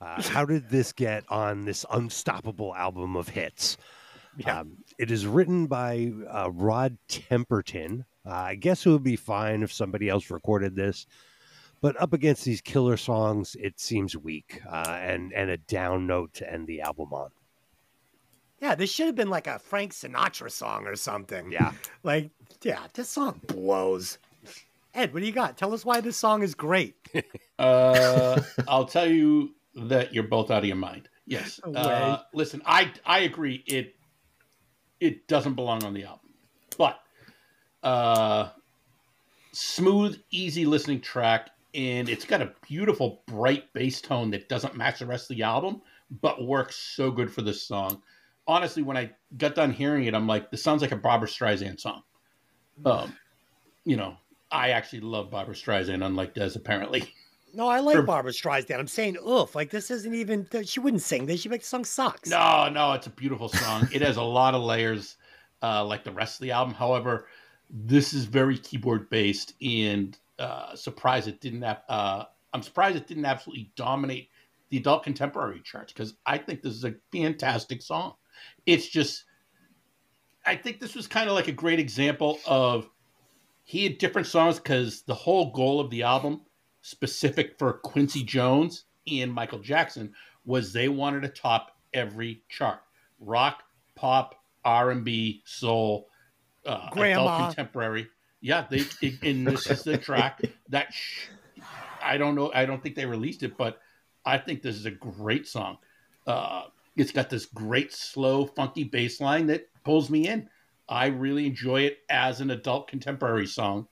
Uh, how did this get on this unstoppable album of hits?
Yeah.
Um, it is written by uh, Rod Temperton. Uh, I guess it would be fine if somebody else recorded this, but up against these killer songs, it seems weak uh, and and a down note to end the album on.
Yeah, this should have been like a Frank Sinatra song or something.
Yeah,
Like, yeah, this song blows. Ed, what do you got? Tell us why this song is great.
Uh, I'll tell you that you're both out of your mind. Yes. Uh, listen, I I agree. It it doesn't belong on the album, but uh, smooth, easy listening track, and it's got a beautiful, bright bass tone that doesn't match the rest of the album, but works so good for this song. Honestly, when I got done hearing it, I'm like, this sounds like a Barbra Streisand song. Um, you know, I actually love Barbra Streisand, unlike Des apparently.
No, I like
For-
Barbra Streisand. I'm saying, oof, like this isn't even. She wouldn't sing this. She makes the song sucks.
No, no, it's a beautiful song. it has a lot of layers, uh, like the rest of the album. However, this is very keyboard based, and uh, surprised it didn't have. Uh, I'm surprised it didn't absolutely dominate the adult contemporary charts because I think this is a fantastic song. It's just, I think this was kind of like a great example of he had different songs because the whole goal of the album, specific for Quincy Jones and Michael Jackson, was they wanted to top every chart: rock, pop, R and B, soul, uh,
Grandma.
adult contemporary. Yeah, they and this is the track that sh- I don't know. I don't think they released it, but I think this is a great song. Uh, it's got this great slow, funky bass line that pulls me in. I really enjoy it as an adult contemporary song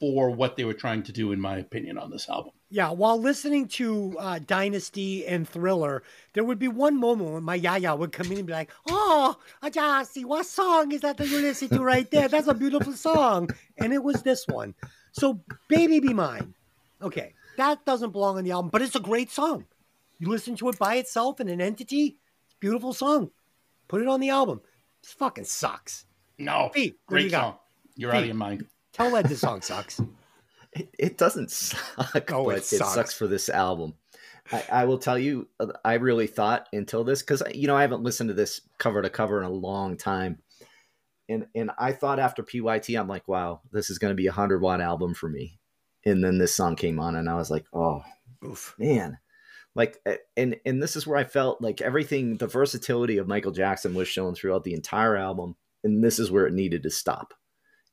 for what they were trying to do, in my opinion, on this album.
Yeah, while listening to uh, Dynasty and Thriller, there would be one moment when my yaya would come in and be like, "Oh, Ajasi, what song is that that you're listening to right there? That's a beautiful song." And it was this one. So, "Baby Be Mine." Okay, that doesn't belong on the album, but it's a great song. You listen to it by itself in an entity, it's a beautiful song. Put it on the album. This fucking sucks.
No,
Pete, what do you
great
got?
song. You're out of your mind.
Tell Ed this song sucks.
It, it doesn't suck,
Oh,
but it
sucks.
sucks for this album. I, I will tell you, uh, I really thought until this because you know I haven't listened to this cover to cover in a long time, and and I thought after PYT, I'm like, wow, this is going to be a hundred watt album for me. And then this song came on, and I was like, oh
Oof.
man, like, uh, and and this is where I felt like everything, the versatility of Michael Jackson was shown throughout the entire album, and this is where it needed to stop,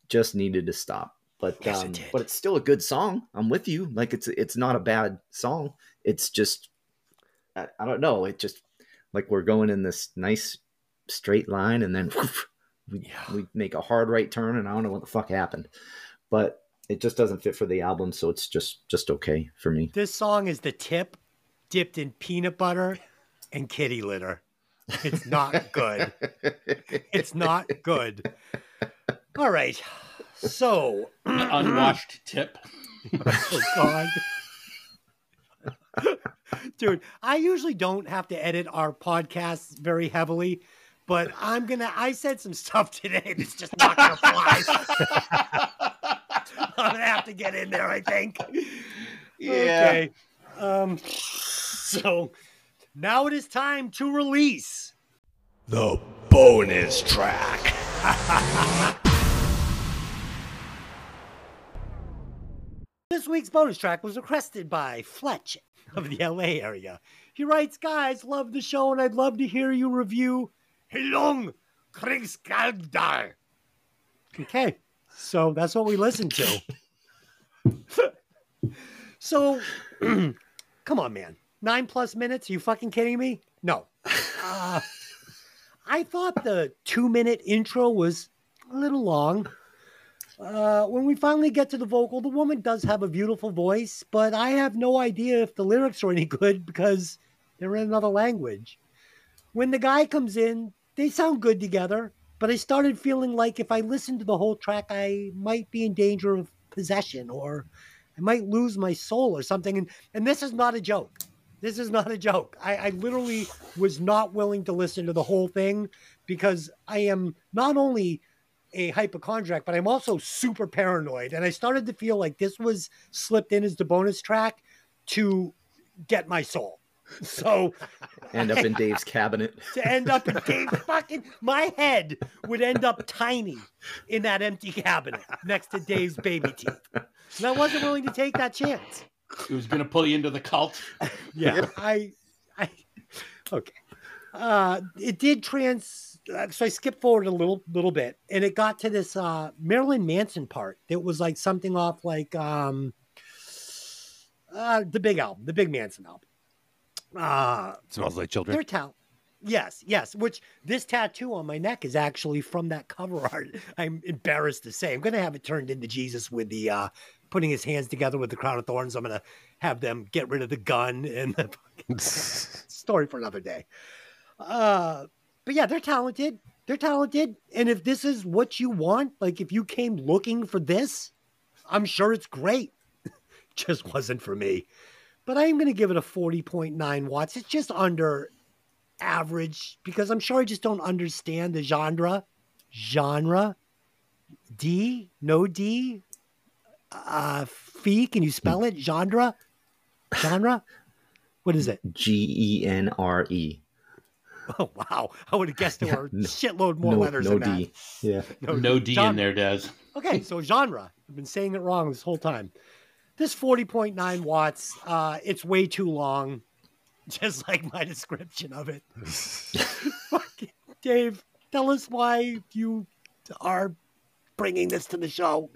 just needed to stop. But
Yes,
um,
did.
but it's still a good song. I'm with you. Like it's it's not a bad song. It's just I, I don't know. It just like we're going in this nice straight line, and then we,
Yeah.
we make a hard right turn, and I don't know what the fuck happened. But it just doesn't fit for the album, so it's just just okay for me.
This song is the tip dipped in peanut butter and kitty litter. It's not good. it's not good. All right. So,
Unwashed tip.
oh God. Dude, I usually don't have to edit our podcasts very heavily, but I'm gonna. I said some stuff today that's just not gonna fly. I'm gonna have to get in there. I think. Okay. Um. So now it is time to release.
The bonus track.
This week's bonus track was requested by Fletch of the LA area. He writes, Guys, love the show and I'd love to hear you review Heilung Krigsgaldr. Okay, so that's what we listened to. so, come on, man. Nine plus minutes? Are you fucking kidding me? No. Uh, I thought the two minute intro was a little long. Uh, when we finally get to the vocal, the woman does have a beautiful voice, but I have no idea if the lyrics are any good because they're in another language. When the guy comes in, they sound good together, but I started feeling like if I listened to the whole track, I might be in danger of possession or I might lose my soul or something. And, and this is not a joke. This is not a joke. I, I literally was not willing to listen to the whole thing because I am not only a hypochondriac, but I'm also super paranoid. And I started to feel like this was slipped in as the bonus track to get my soul. So
End up in Dave's cabinet.
to end up in Dave's fucking my head would end up tiny in that empty cabinet next to Dave's baby teeth. And I wasn't willing to take that chance.
It was going to pull you into the cult.
Yeah. I I okay. Uh it did trans uh, so I skipped forward a little little bit and it got to this uh Marilyn Manson part. that was like something off like um uh the big album, the big Manson album. Uh
Smells like children.
their talent. Yes, yes. Which this tattoo on my neck is actually from that cover art. I'm embarrassed to say. I'm going to have it turned into Jesus with the uh, putting his hands together with the crown of thorns. I'm going to have them get rid of the gun and the fucking story for another day. Uh, but yeah, they're talented. They're talented. And if this is what you want, like if you came looking for this, I'm sure it's great. just wasn't for me. But I am going to give it a 40.9 watts. It's just under average because I'm sure I just don't understand the genre. Genre? D? No D? Uh, fee? Can you spell it? Genre? Genre? What is it?
G E N R E.
Oh, wow. I would have guessed there were a
no-
shitload more
No,
letters
no
than
D. Yeah.
that.
No D in there, Des.
Okay, so genre. I've been saying it wrong this whole time. This 40.9 watts, uh, it's way too long, just like my description of it. Dave, tell us why you are bringing this to the show.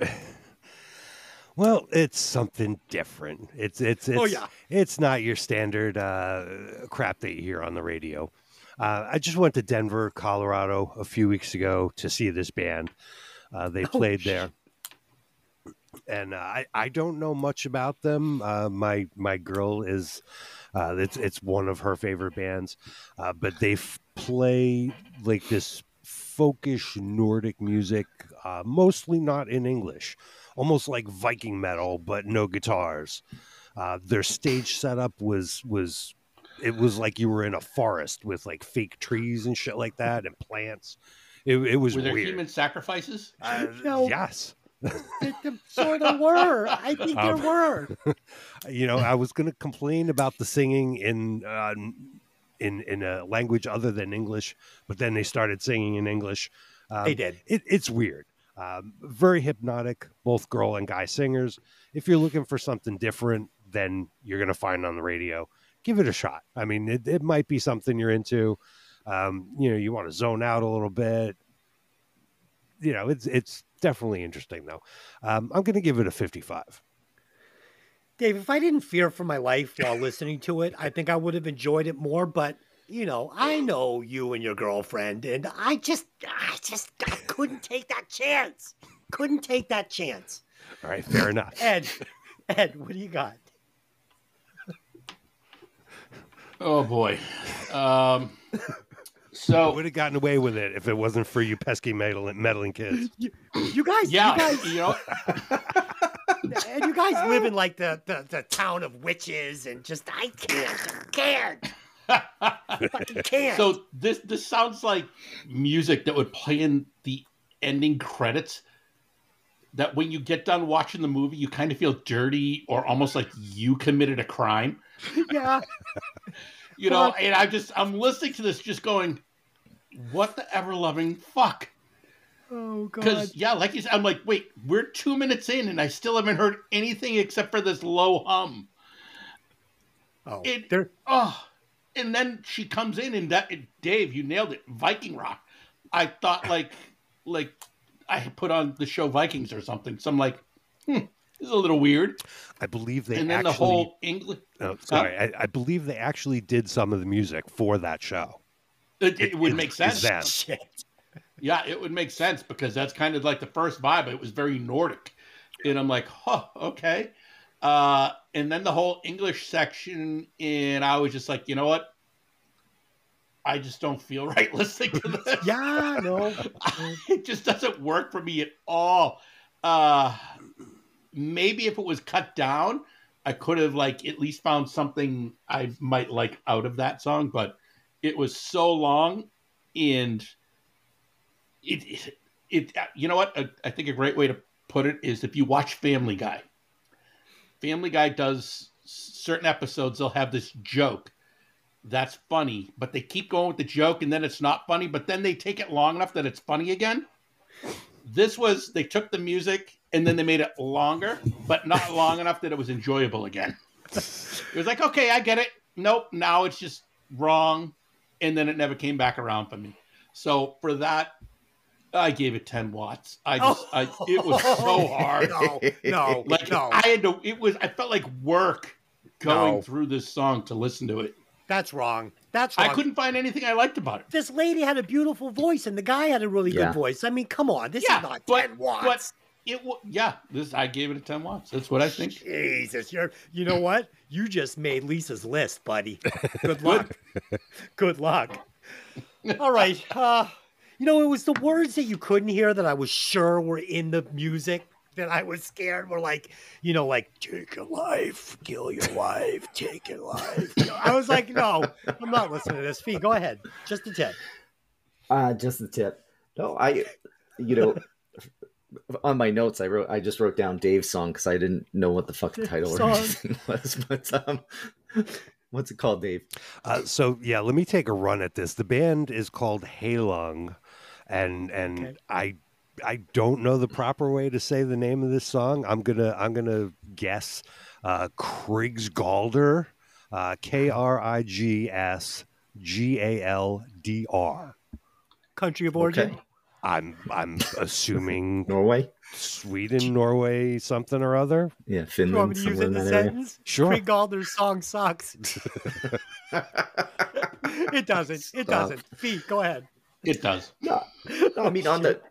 Well, it's something different. It's it's it's
Oh, yeah.
it's not your standard uh, crap that you hear on the radio. Uh, I just went to Denver, Colorado, a few weeks ago to see this band. Uh, they played there, and uh, I I don't know much about them. Uh, my my girl is uh, it's it's one of her favorite bands, uh, but they f- play like this folkish Nordic music, uh, mostly not in English, almost like Viking metal, but no guitars. Uh, their stage setup was was it was like you were in a forest with like fake trees and shit like that and plants. It, it was
Were there
weird.
human sacrifices?
Uh,
No.
Yes.
Sort of were. I think there
Um,
were.
you know, I was going to complain about the singing in uh, in in a language other than English, but then they started singing in English. Um,
They did.
It, it's weird. Um, very hypnotic, both girl and guy singers. If you're looking for something different than you're going to find on the radio, give it a shot. I mean, it, it might be something you're into. Um, you know, you want to zone out a little bit. You know, it's it's definitely interesting though. Um, I'm going to give it a 55.
Dave, if I didn't fear for my life while listening to it, I think I would have enjoyed it more. But you know, I know you and your girlfriend, and I just, I just, I couldn't take that chance. Couldn't take that chance.
All right, fair enough.
Ed, Ed, what do you got?
Oh boy. Um, so
would have gotten away with it if it wasn't for you pesky meddling, meddling kids.
You, you guys,
yeah,
you guys,
you know,
and you guys live in like the, the the town of witches, and just I can't, I can't, fucking can't.
so this this sounds like music that would play in the ending credits. That when you get done watching the movie, you kind of feel dirty or almost like you committed a crime.
yeah,
You know,
Well-
and I just I'm listening to this, just going, "What the ever loving fuck."
oh god,
Because yeah, like you said, I'm like, wait, we're two minutes in, and I still haven't heard anything except for this low hum.
oh,
it-
there,
Oh, and then she comes in, and that Dave, you nailed it, Viking rock. I thought like like I put on the show Vikings or something. So I'm like, hmm, this is a little weird.
I believe they
and then
actually.
the whole English,
oh, sorry, I, I believe they actually did some of the music for that show.
it, it would make sense.
them.
shit.
Yeah, it would make sense because that's kind of like the first vibe. It was very Nordic. And I'm like, huh, okay. Uh, and then the whole English section, and I was just like, you know what? I just don't feel right listening to this.
Yeah, no.
it just doesn't work for me at all. Uh, maybe if it was cut down, I could have like at least found something I might like out of that song, but it was so long and it it, it you know what I, I think a great way to put it is if you watch Family Guy. Family Guy does certain episodes they'll have this joke that's funny, but they keep going with the joke and then it's not funny, but then they take it long enough that it's funny again. This was they took the music and then they made it longer, but not long enough that it was enjoyable again. It was like, okay, I get it. Nope, now it's just wrong. And then it never came back around for me. So for that, I gave it 10 watts. I just, I, it was so hard.
No, no,
Like
no.
I had to, it was, I felt like work going
No.
through this song to listen to it.
That's wrong. That's wrong.
I couldn't find anything I liked about it.
This lady had a beautiful voice, and the guy had a really
Yeah.
good voice. I mean, come on, this
Yeah,
is not
but-
ten watts.
but- It was, yeah, this, I gave it a 10 watts. That's what I think.
Jesus, you're. You know what? You just made Lisa's list, buddy. Good luck. good luck. All right. Uh, you know, it was the words that you couldn't hear that I was sure were in the music that I was scared were like, you know, like take a life, kill your wife, take your life. I was like, no, I'm not listening to this. Fee, go ahead. Just a tip.
Uh, just a tip. No, I, you know, on my notes, I wrote, I just wrote down Dave's song because I didn't know what the fuck the title or anything was. But um, what's it called, Dave?
Uh, so yeah, let me take a run at this. The band is called Heilung, and and
Okay.
I I don't know the proper way to say the name of this song. I'm gonna I'm gonna guess uh, Krigsgaldr, uh, K R I G S G A L D R.
Country of origin.
Okay.
I'm I'm assuming
Norway.
Sweden, Norway, something or other.
Yeah, Finland.
You want me to use it
in
in the sentence?
Sure.
Craig Galder's song sucks. it doesn't. It
Stop.
doesn't. Fee, go ahead.
It does.
No, no, I mean on the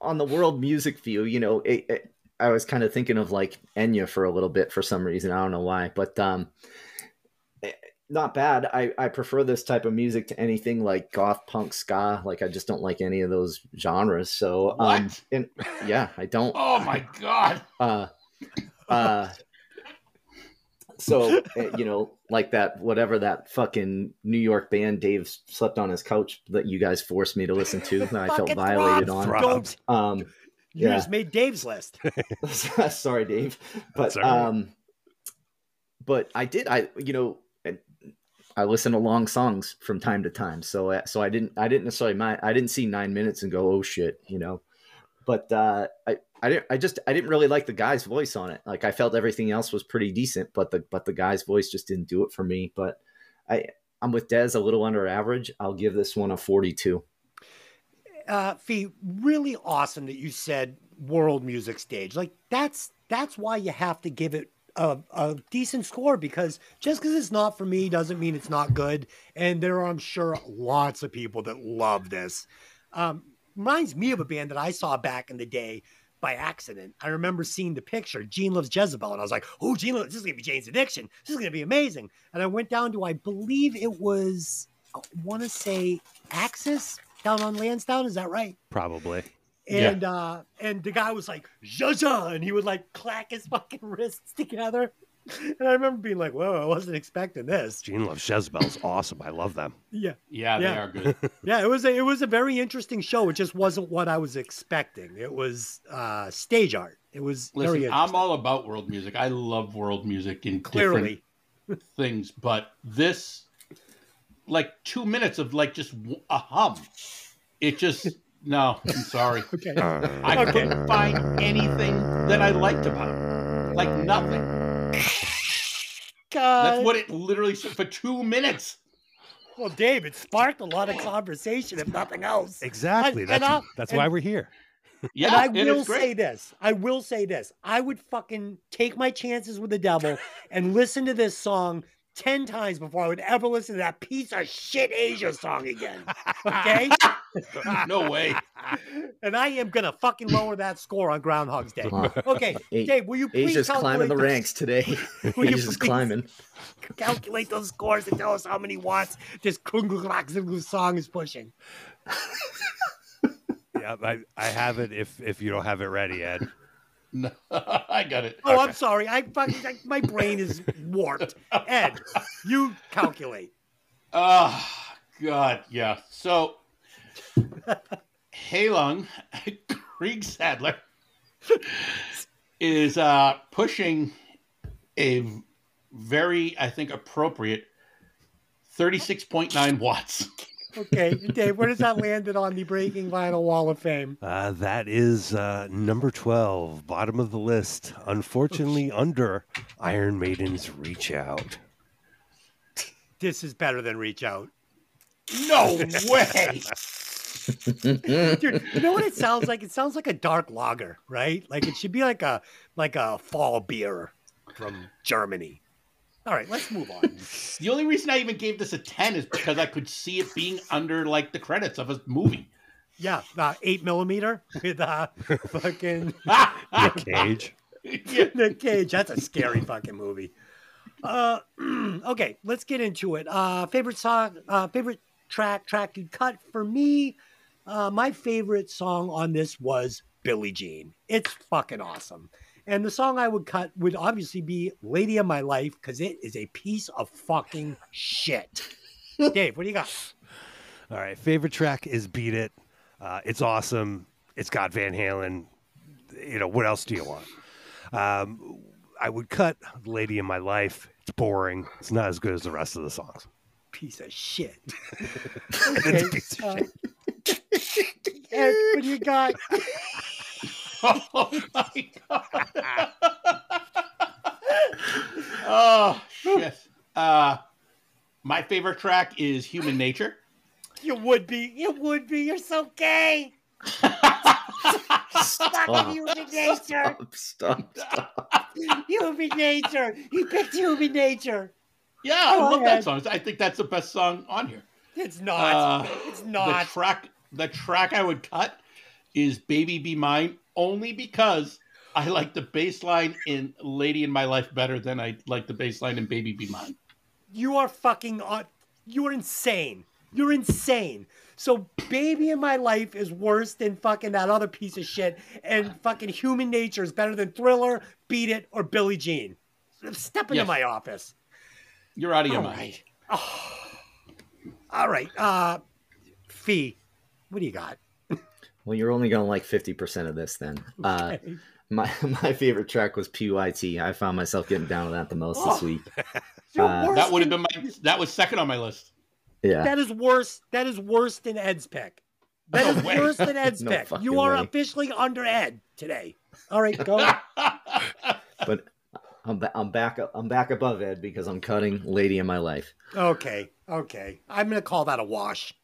on the world music view, you know, it, it, I was kind of thinking of like Enya for a little bit for some reason. I don't know why, but um, eh, not bad. I I prefer this type of music to anything like goth punk ska. Like I just don't like any of those genres. So um,
What?
and yeah, I don't.
Oh my God.
Uh, uh, so uh, you know, like that, whatever that fucking New York band Dave slept on his couch that you guys forced me to listen to, that I felt violated
throbs,
on.
Don't.
Um,
You
Yeah.
just made Dave's list.
sorry, Dave, but
That's all right.
um, but I did, I you know, I listen to long songs from time to time, so uh, so I didn't, I didn't necessarily mind, I didn't see nine minutes and go, oh shit, you know, but uh, I. I didn't. I just. I didn't really like the guy's voice on it. Like I felt everything else was pretty decent, but the but the guy's voice just didn't do it for me. But I I'm with Dez a little under average. I'll give this one a 42.
Uh, Fee, really awesome that you said world music stage. Like that's that's why you have to give it a, a decent score because just because it's not for me doesn't mean it's not good. And there are, I'm sure, lots of people that love this. Um, reminds me of a band that I saw back in the day by accident. I remember seeing the picture, Gene Loves Jezebel, and I was like, oh, Gene Loves, this is going to be Jane's Addiction. This is going to be amazing. And I went down to, I believe it was, I want to say Axis down on Lansdowne. Is that right?
Probably.
Yeah.
And uh and the guy was like, Zha and he would like clack his fucking wrists together. And I remember being like, whoa, I wasn't expecting this.
Gene loves Jezebel's awesome. I love them.
Yeah.
Yeah, they
Yeah.
are good.
Yeah, it was a it was a very interesting show. It just wasn't what I was expecting. It was uh stage art. It was very
Listen,
interesting.
I'm all about world music. I love world music in
clearly.
different things, but this, like two minutes of like just a hum, it just no. I'm sorry.
Okay.
I
Okay.
couldn't find anything that I liked about it. Like nothing.
God.
That's what it literally said for two minutes.
well, Dave, it sparked a lot of conversation, if nothing else.
Exactly.
And-
That's
I-
that's
and-
why we're here.
Yeah,
and I
it
will
is great.
say this. I will say this. I would fucking take my chances with the devil and listen to this song 10 times before I would ever listen to that piece of shit Asia song again. Okay?
no way.
and I am gonna fucking lower that score on Groundhog's Day. Okay,
A-
Dave, will you please
Age just climbing the
calculate
ranks today.
Will you
just climbing.
calculate those scores and tell us how many watts this Krunglaxing song is pushing.
Yeah, I, I have it. If if you don't have it ready, Ed.
No, I got it.
Oh, I'm sorry. I fucking I, my brain is warped. Ed, you calculate.
Oh, God, yeah. So, Heilung, Krieg Sadler, is uh, pushing a very, I think, appropriate 36.9 watts.
Okay, Dave, where does that land it on the Breaking Vinyl Wall of Fame?
Uh, that is uh, number twelve, bottom of the list. Unfortunately, under Iron Maiden's "Reach Out."
This is better than Reach Out.
No way.
Dude, you know what it sounds like? It sounds like a dark lager, right? Like it should be like a like a fall beer from Germany. All right, let's move on.
the only reason I even gave this a 10 is because I could see it being under, like, the credits of a movie.
Yeah, uh, eight millimeter with uh, fucking
Nick Cage.
Yeah.
Nick Cage. That's a scary fucking movie. Uh, okay, let's get into it. Uh, favorite song, uh, favorite track, track and cut for me. Uh, my favorite song on this was Billie Jean. It's fucking awesome. And the song I would cut would obviously be Lady of My Life because it is a piece of fucking shit. Dave, what do you got?
All right, favorite track is "Beat It." Uh, it's awesome. It's got Van Halen. You know what else do you want? Um, I would cut "Lady in My Life." It's boring. It's not as good as the rest of the songs.
Piece of shit.
It's
Okay,
a piece of
uh,
shit.
Ed, what do you got?
Oh, my God. oh, shit. Uh, my favorite track is Human Nature.
You would be. You would be. You're so gay. Fucking human nature.
Stop, stop, stop.
Human nature. He picked human nature.
Yeah, I love
ahead.
that song. I think that's the best song on here.
It's not.
Uh,
it's
The track, the track I would cut is "Baby Be Mine" only because I like the bass line in "Lady in My Life" better than I like the bass line in "Baby Be Mine."
you are fucking. Uh, you're insane. You're insane. So, baby in my life is worse than fucking that other piece of shit, and fucking human nature is better than Thriller, Beat It, or Billie Jean. Step into
Yes.
my office.
You're out of your
All
mind.
right. Oh. All right. Uh, Fee, what do you got?
Well, you're only going to like 50% of this then. Uh, my, my favorite track was PYT. I found myself getting down to that the most
Oh.
this week. Uh,
That would have been my. That was second on my list.
Yeah.
That is worse. That is worse than Ed's pick. That
No
is
way.
worse than Ed's
No
pick. You are
way.
officially under Ed today. All right, go.
But I'm, ba- I'm back I'm back above Ed because I'm cutting Lady in My Life.
okay, okay. I'm gonna call that a wash.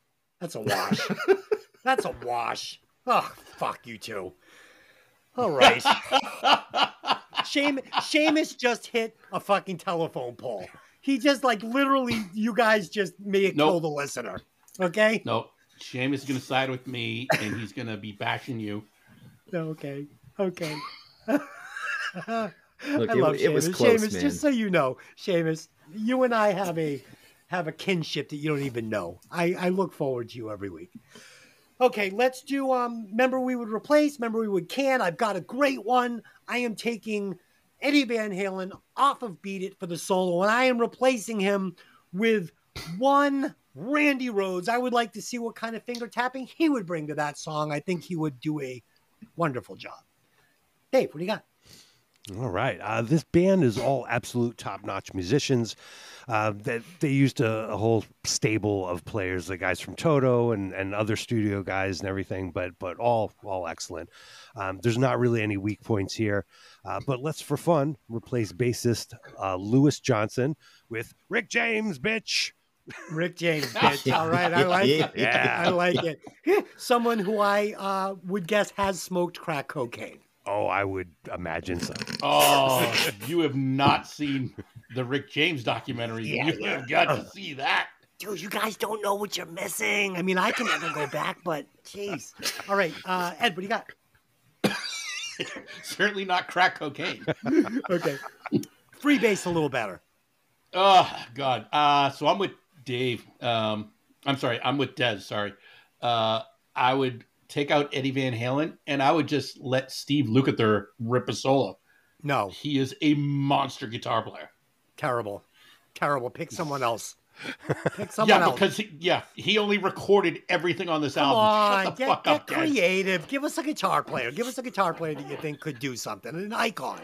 That's a wash. That's a wash. Oh, fuck you two. All right. Shame, Seamus just hit a fucking telephone pole. He just like literally, you guys just may
Nope.
kill the listener. Okay.
no, Seamus is going to side with me, and he's going to be bashing you.
Okay. Okay.
Look,
I
it,
love
it was
Seamus.
close,
Seamus,
man.
just so you know, Seamus, you and I have a have a kinship that you don't even know. I, I look forward to you every week. Okay, let's do um remember we would replace, remember we would can. I've got a great one. I am taking Eddie Van Halen off of Beat It for the solo, and I am replacing him with one Randy Rhoads. I would like to see what kind of finger tapping he would bring to that song. I think he would do a wonderful job. Dave, what do you got?
All right. Uh, this band is all absolute top-notch musicians. Uh, that they used a, a whole stable of players, the guys from Toto and, and other studio guys and everything, but but all all excellent. Um, there's not really any weak points here. Uh, but let's, for fun, replace bassist uh, Louis Johnson with Rick James, bitch.
Rick James, bitch. All right, I like it.
Yeah.
I like it. Someone who I uh, would guess has smoked crack cocaine.
Oh, I would imagine so.
Oh, you have not seen the Rick James documentary.
Yeah,
you have got to see that.
Dude, you guys don't know what you're missing. I mean, I can never go back, but jeez. All right, uh, Ed, what do you got?
Certainly not crack cocaine.
Okay. Free base a little better.
Oh God. Uh, so I'm with Dave. Um, I'm sorry. I'm with Des. Sorry. Uh, I would take out Eddie Van Halen and I would just let Steve Lukather rip a solo.
No,
He is a monster guitar player.
terrible. Terrible. Pick someone else. Pick someone else.
yeah,
else.
because he, yeah, he only recorded everything on this
Come
album.
on,
Shut the
get,
fuck
get
up,
creative. Give us a guitar player. Give us a guitar player that you think could do something. An icon.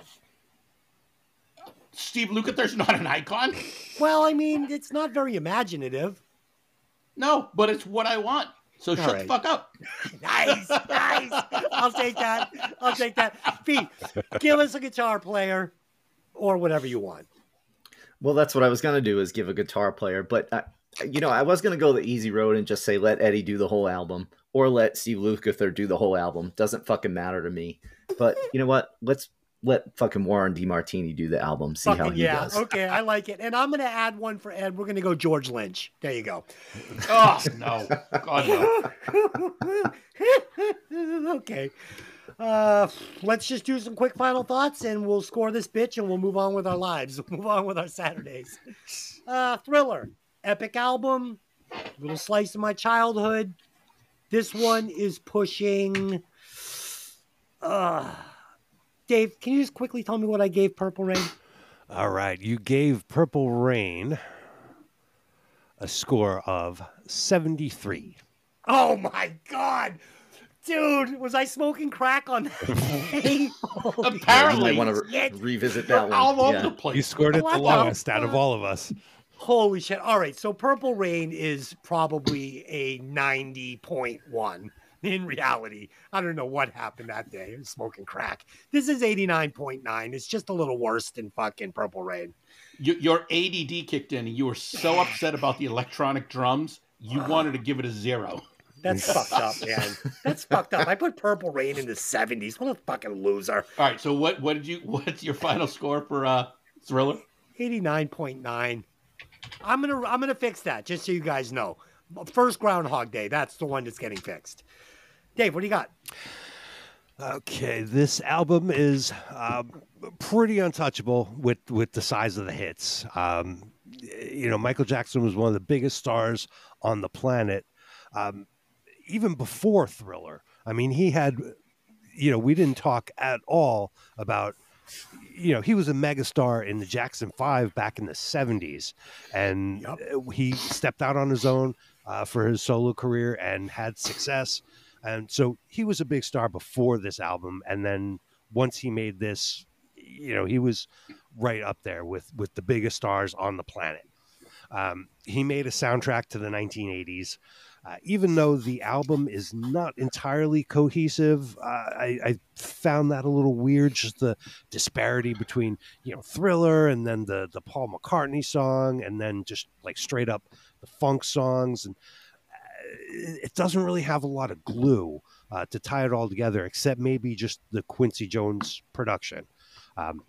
Steve Lukather's not an icon.
Well, I mean, it's not very imaginative.
No, but it's what I want. So shut
right.
the fuck up.
Nice, nice. I'll take that. I'll take that. Pete, give us a guitar player or whatever you want.
Well, that's what I was gonna do is give a guitar player, but I, you know, I was gonna go the easy road and just say let Eddie do the whole album or let Steve Lukather do the whole album. Doesn't fucking matter to me. But you know what? Let's let fucking Warren DeMartini do the album. See how
Fucking
he
yeah.
does.
Okay, I like it. And I'm going to add one for Ed. We're going to go George Lynch. There you go.
Oh no, God no.
okay. Uh, let's just do some quick final thoughts and we'll score this bitch and we'll move on with our lives. We'll move on with our Saturdays. Uh, Thriller, epic album, little slice of my childhood. This one is pushing. Uh, Dave, can you just quickly tell me what I gave Purple Rain?
All right, you gave Purple Rain a score of 73.
Oh my god. Dude, was I smoking crack on that day? Holy
Yeah, you
Apparently,
might want to
shit.
revisit that one.
all over
Yeah.
the place.
You scored it the
the
lowest out of all of us.
Holy shit. All right. So Purple Rain is probably a 90.1 in reality. I don't know what happened that day. Smoking crack. This is 89.9. It's just a little worse than fucking Purple Rain.
You, your ADD kicked in, and you were so upset about the electronic drums, you wanted to give it a zero.
That's fucked up, man. That's fucked up. I put Purple Rain in the 70s. What a fucking loser.
All right, so what what did you what's your final score for uh Thriller?
89.9. I'm gonna I'm gonna fix that just so you guys know. First Groundhog Day. That's the one that's getting fixed. Dave, what do you got?
Okay, this album is um, pretty untouchable with with the size of the hits. Um, you know, Michael Jackson was one of the biggest stars on the planet, um, even before Thriller. I mean, he had, you know, we didn't talk at all about. You know, he was a megastar in the Jackson Five back in the '70s, and uh, he stepped out on his own uh, for his solo career and had success. And so he was a big star before this album, and then once he made this, you know, he was right up there with with the biggest stars on the planet. Um, he made a soundtrack to the 1980s. Uh, even though the album is not entirely cohesive, uh, I, I found that a little weird. Just the disparity between you know Thriller and then the the Paul McCartney song, and then just like straight up the funk songs, and it doesn't really have a lot of glue uh, to tie it all together, except maybe just the Quincy Jones production. Um,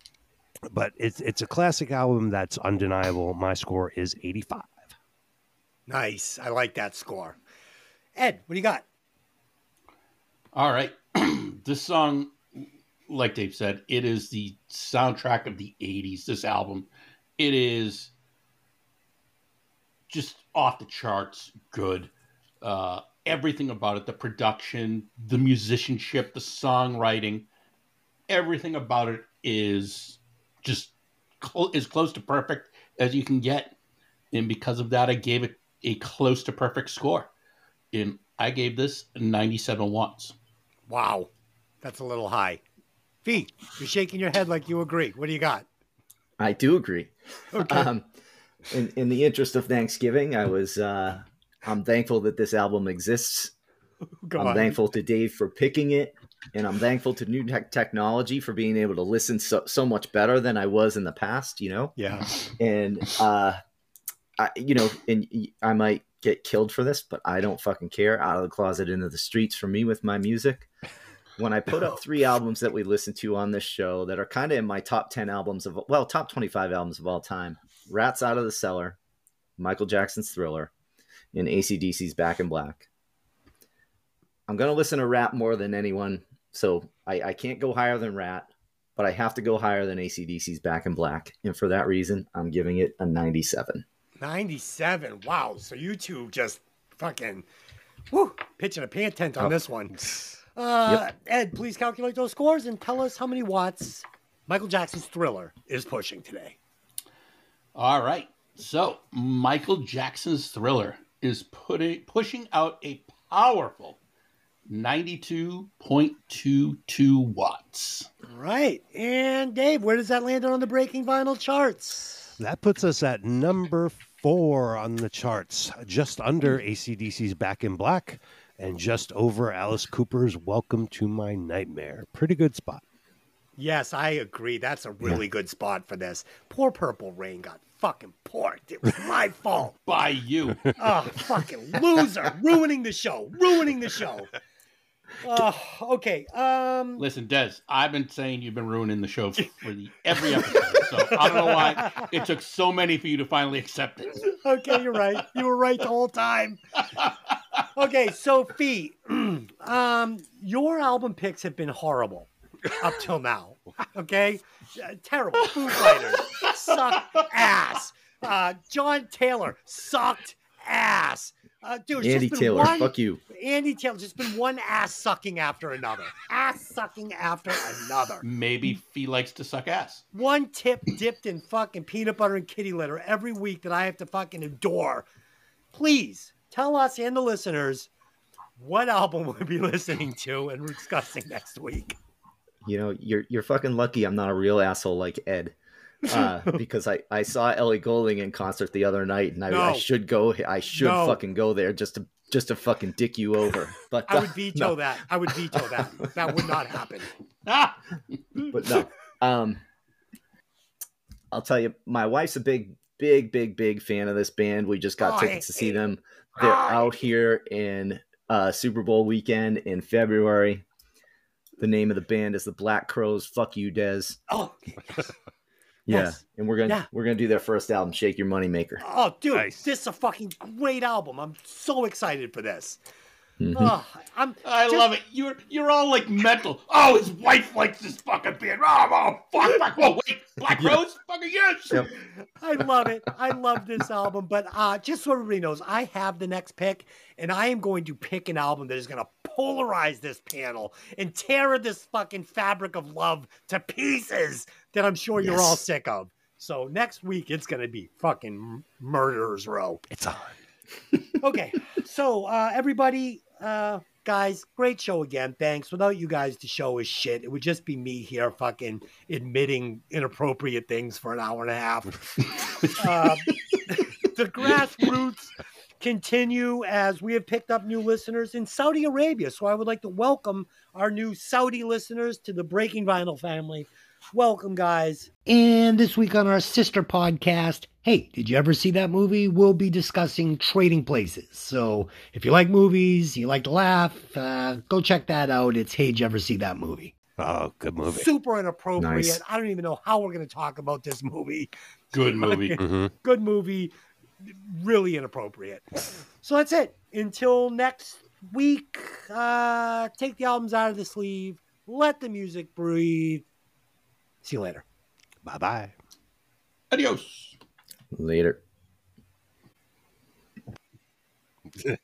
but it's it's a classic album that's undeniable. My score is 85.
Nice. I like that score. Ed, what do you got?
All right. this song, like Dave said, it is the soundtrack of the 80s, this album. It is just off the charts good. Uh, everything about it the production, the musicianship, the songwriting, everything about it is just cl- as close to perfect as you can get. And because of that, I gave it a close to perfect score. And I gave this 97 watts.
Wow. That's a little high. V, you're shaking your head like you agree. What do you got?
I do agree.
Okay.
Um, in, in the interest of Thanksgiving, I was uh, I'm thankful that this album exists.
Go
I'm
on.
thankful to Dave for picking it, and I'm thankful to new tech technology for being able to listen so so much better than I was in the past. You know,
Yeah.
and uh, I, you know, and I might get killed for this, but I don't fucking care. Out of the closet into the streets for me with my music. When I put up three albums that we listen to on this show that are kind of in my top ten albums of well, top twenty five albums of all time: Ratt's Out of the Cellar, Michael Jackson's Thriller, and AC/DC's Back in Black. I'm gonna listen to Ratt more than anyone, so I, I can't go higher than Ratt, but I have to go higher than AC/DC's Back in Black, and for that reason, I'm giving it a 97.
97. Wow. So you two just fucking whoo, pitching a pant tent on
Oh.
this one. Uh, Ed, please calculate those scores and tell us how many watts Michael Jackson's Thriller is pushing today.
All right. So Michael Jackson's Thriller is putting pushing out a powerful 92.22 watts.
All right. And Dave, where does that land on the breaking vinyl charts?
That puts us at number four on the charts, just under AC/DC's Back in Black and just over Alice Cooper's Welcome to My Nightmare. Pretty good spot.
Yes, I agree. That's a really good spot for this. Poor Purple Rain got fucking porked. It was my fault.
By you.
Oh, fucking loser. ruining the show. Ruining the show. Oh, okay. Um
Listen, Des, I've been saying you've been ruining the show for the, every episode. So I don't know why it took so many for you to finally accept it.
okay, you're right. You were right the whole time. Okay, Sophie, um, your album picks have been horrible up till now. Okay, Uh, terrible. Foo Fighters sucked ass. Uh, John Taylor sucked ass. Uh, dude,
Andy
just
Taylor,
one,
fuck you.
Andy Taylor, just been one ass sucking after another. Ass sucking after another.
Maybe he likes to suck ass.
one tip dipped in fucking peanut butter and kitty litter every week that I have to fucking endure. Please tell us and the listeners what album we'll be listening to and discussing next week.
You know, you're you're fucking lucky I'm not a real asshole like Ed. Uh, because I, I saw Ellie Goulding in concert the other night, and I, I should go. I should
No.
fucking go there just to just to fucking dick you over. But
I
uh,
would veto
no.
that. I would veto that. That would not happen.
Ah!
but no. Um, I'll tell you, my wife's a big, big, big, big fan of this band. We just got
Oh,
tickets to see them. They're
Oh,
out here in uh, Super Bowl weekend in February. The name of the band is the Black Crowes. Fuck you, Des.
Oh,
Yeah,
Yes.
and we're gonna
Yeah.
we're gonna do their first album, Shake Your Money Maker.
oh, dude,
Nice.
this is a fucking great album. I'm so excited for this.
Mhm.
Oh, I'm.
I
just-
love it. You're you're all like mental. Oh, his wife likes this fucking band. Oh, oh fuck, fuck. Whoa, wait, Black
Yeah.
Rose? Fucking yes.
Yep.
I love it. I love this album. But uh, just so everybody knows, I have the next pick, and I am going to pick an album that is going to polarize this panel and tear this fucking fabric of love to pieces that I'm sure you're all sick of. So next week, it's going to be fucking m- Murderer's Row.
It's on.
Okay. so, uh, everybody, uh, guys, great show again. Thanks. Without you guys, the show is shit. It would just be me here fucking admitting inappropriate things for an hour and a half. uh, the grassroots continue as we have picked up new listeners in Saudi Arabia. So I would like to welcome our new Saudi listeners to the Breaking Vinyl family. Welcome, guys. And this week on our sister podcast, hey, did you ever see that movie? We'll be discussing Trading Places. So if you like movies, you like to laugh, uh, go check that out. It's Hey, did you ever see that movie?
Oh, good movie.
Super inappropriate.
Nice.
I don't even know how we're going to talk about this movie.
Good movie.
hmm
Good movie, really inappropriate. So that's it. Until next week, uh, take the albums out of the sleeve, let the music breathe. See you later.
Bye bye.
Adios.
Later.